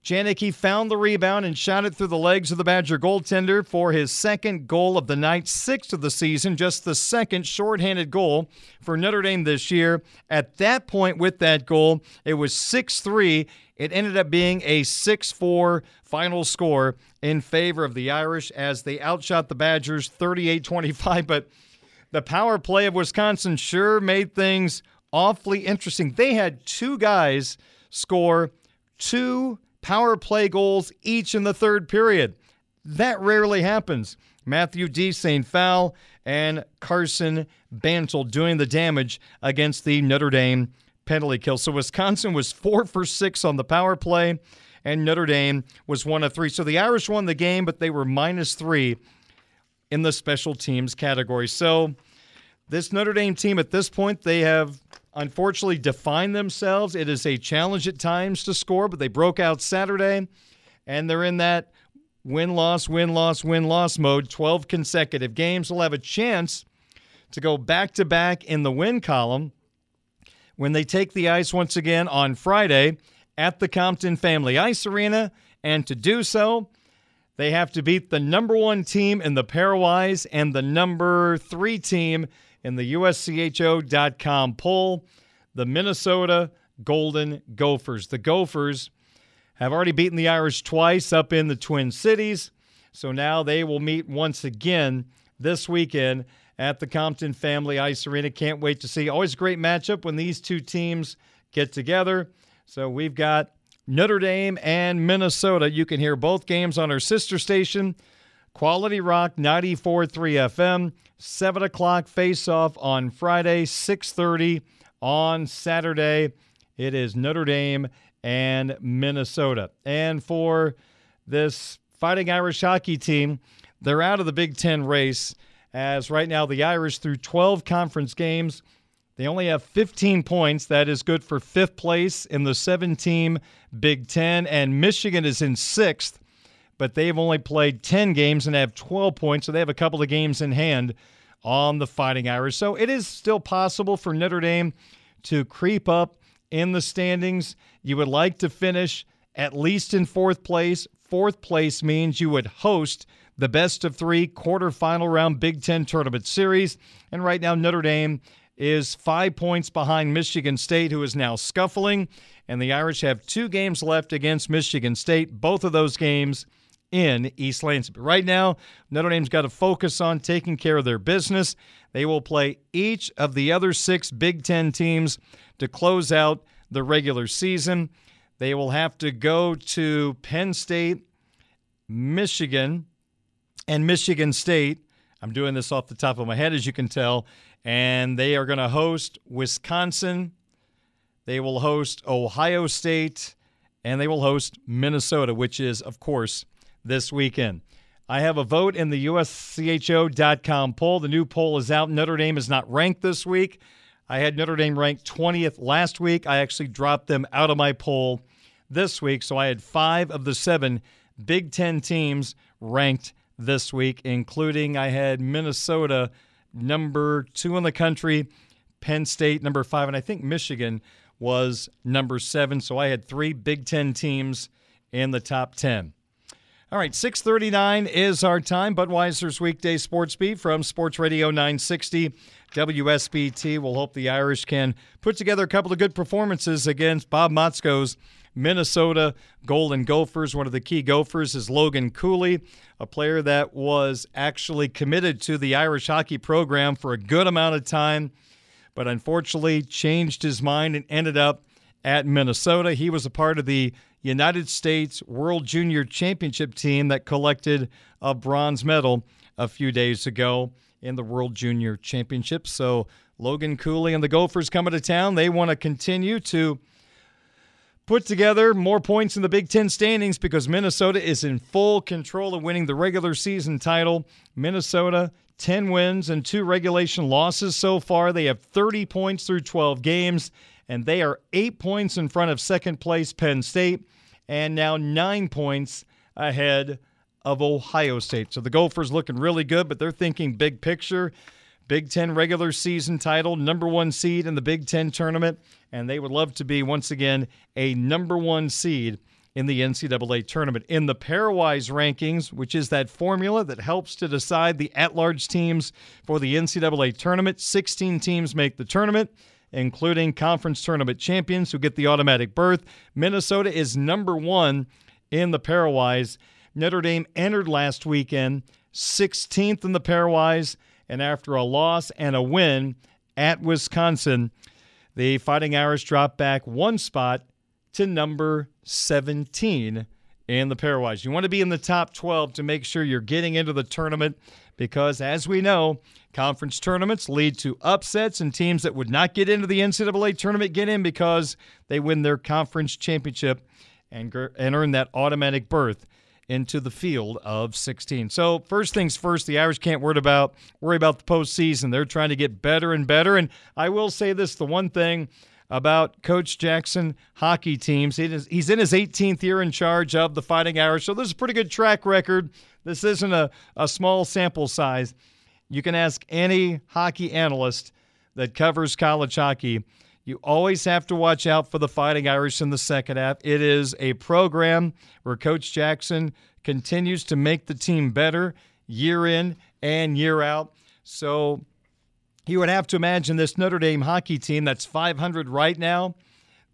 Speaker 2: Janicki found the rebound and shot it through the legs of the Badger goaltender for his second goal of the night, sixth of the season, just the second shorthanded goal for Notre Dame this year. At that point, with that goal, it was 6 3. It ended up being a 6 4 final score in favor of the Irish as they outshot the Badgers 38 25. But the power play of Wisconsin sure made things awfully interesting. They had two guys score two power play goals each in the third period. That rarely happens. Mathieu De St. Phalle and Carson Bantle doing the damage against the Notre Dame penalty kill. So Wisconsin was four for six on the power play, and Notre Dame was one of three. So the Irish won the game, but they were minus three in the special teams category. So this Notre Dame team at this point, they have unfortunately define themselves. It is a challenge at times to score, but they broke out Saturday, and they're in that win loss, win loss, win loss mode. 12 consecutive games. will have a chance to go back to back in the win column when they take the ice once again on Friday at the Compton Family Ice Arena. And to do so, they have to beat the number one team in the pairwise and the number three team in the USCHO.com poll, the Minnesota Golden Gophers. The Gophers have already beaten the Irish twice up in the Twin Cities, so now they will meet once again this weekend at the Compton Family Ice Arena. Can't wait to see. Always a great matchup when these two teams get together. So we've got Notre Dame and Minnesota. You can hear both games on our sister station, Quality Rock 94.3 FM. 7 o'clock face-off on Friday, 6.30 on Saturday. It is Notre Dame and Minnesota. And for this Fighting Irish hockey team, they're out of the Big Ten race as right now the Irish, through 12 conference games, they only have 15 points. That is good for fifth place in the seven team Big Ten. And Michigan is in sixth but they've only played 10 games and have 12 points, so they have a couple of games in hand on the Fighting Irish. So it is still possible for Notre Dame to creep up in the standings. You would like to finish at least in fourth place. Fourth place means you would host the best of three quarterfinal round Big Ten tournament series. And right now, Notre Dame is five points behind Michigan State, who is now scuffling. And the Irish have two games left against Michigan State. Both of those games in East Lansing. But Right now, Notre Dame's got to focus on taking care of their business. They will play each of the other six Big Ten teams to close out the regular season. They will have to go to Penn State, Michigan, and Michigan State. I'm doing this off the top of my head, as you can tell. And they are going to host Wisconsin. They will host Ohio State. And they will host Minnesota, which is, of course, this weekend. I have a vote in the USCHO.com poll. The new poll is out. Notre Dame is not ranked this week. I had Notre Dame ranked 20th last week. I actually dropped them out of my poll this week. So I had five of the seven Big Ten teams ranked this week, including I had Minnesota number two in the country, Penn State number five, and I think Michigan was number seven. So I had three Big Ten teams in the top 10. All right, 639 is our time. Budweiser's weekday sports beat from Sports Radio 960 WSBT. We'll hope the Irish can put together a couple of good performances against Bob Motzko's Minnesota Golden Gophers. One of the key Gophers is Logan Cooley, a player that was actually committed to the Irish hockey program for a good amount of time, but unfortunately changed his mind and ended up at Minnesota. He was a part of the United States World Junior Championship team that collected a bronze medal a few days ago in the World Junior Championship. So Logan Cooley and the Gophers coming to town. They want to continue to put together more points in the Big Ten standings because Minnesota is in full control of winning the regular season title. Minnesota, 10 wins and two regulation losses so far. They have 30 points through 12 games, and they are eight points in front of second place Penn State and now nine points ahead of Ohio State. So the Gophers looking really good, but they're thinking big picture. Big Ten regular season title, number one seed in the Big Ten tournament, and they would love to be once again a number one seed in the NCAA tournament. In the pairwise rankings, which is that formula that helps to decide the at large teams for the NCAA tournament, 16 teams make the tournament, including conference tournament champions who get the automatic berth. Minnesota is number one in the pairwise. Notre Dame entered last weekend 16th in the pairwise. And after a loss and a win at Wisconsin, the Fighting Irish dropped back one spot to number 17 in the pairwise. You want to be in the top 12 to make sure you're getting into the tournament because, as we know, conference tournaments lead to upsets and teams that would not get into the NCAA tournament get in because they win their conference championship and, and earn that automatic berth into the field of 16. So first things first, the Irish can't worry about worry about the postseason. They're trying to get better and better. And I will say this: the one thing about Coach Jackson hockey teams, he's in his 18th year in charge of the Fighting Irish, so this is a pretty good track record. This isn't a, a small sample size. You can ask any hockey analyst that covers college hockey. You always have to watch out for the Fighting Irish in the second half. It is a program where Coach Jackson continues to make the team better year in and year out. So you would have to imagine this Notre Dame hockey team that's 500 right now.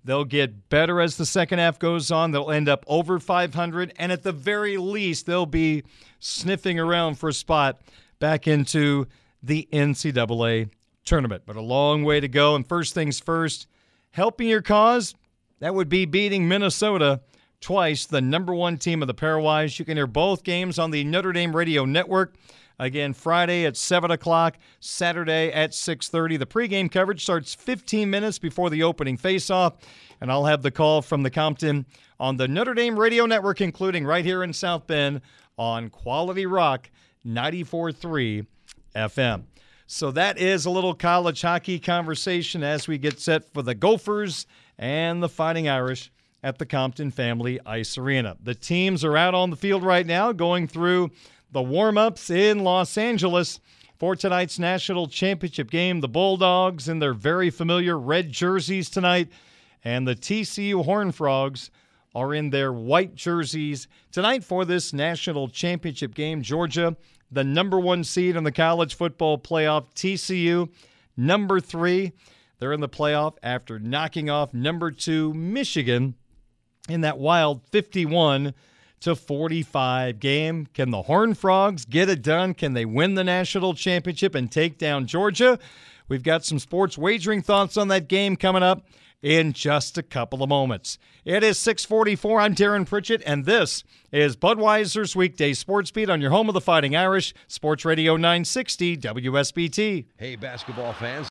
Speaker 2: They'll get better as the second half goes on. They'll end up over 500. And at the very least, they'll be sniffing around for a spot back into the NCAA tournament, but a long way to go. And first things first, helping your cause, that would be beating Minnesota twice, the number one team of the pairwise. You can hear both games on the Notre Dame Radio Network. Again, Friday at 7 o'clock, Saturday at 6.30. The pregame coverage starts 15 minutes before the opening faceoff, and I'll have the call from the Compton on the Notre Dame Radio Network, including right here in South Bend on Quality Rock 94.3 FM. So that is a little college hockey conversation as we get set for the Gophers and the Fighting Irish at the Compton Family Ice Arena. The teams are out on the field right now going through the warm ups in Los Angeles for tonight's national championship game. The Bulldogs in their very familiar red jerseys tonight, and the TCU Horn Frogs are in their white jerseys tonight for this national championship game. Georgia the number one seed in the college football playoff. TCU, number three. They're in the playoff after knocking off number two Michigan in that wild 51 to 45 game. Can the Horned Frogs get it done? Can they win the national championship and take down Georgia? We've got some sports wagering thoughts on that game coming up in just a couple of moments. It is 644. I'm Darren Pritchett, and this is Budweiser's Weekday Sports Beat on your home of the Fighting Irish, Sports Radio 960 WSBT.
Speaker 11: Hey, basketball fans.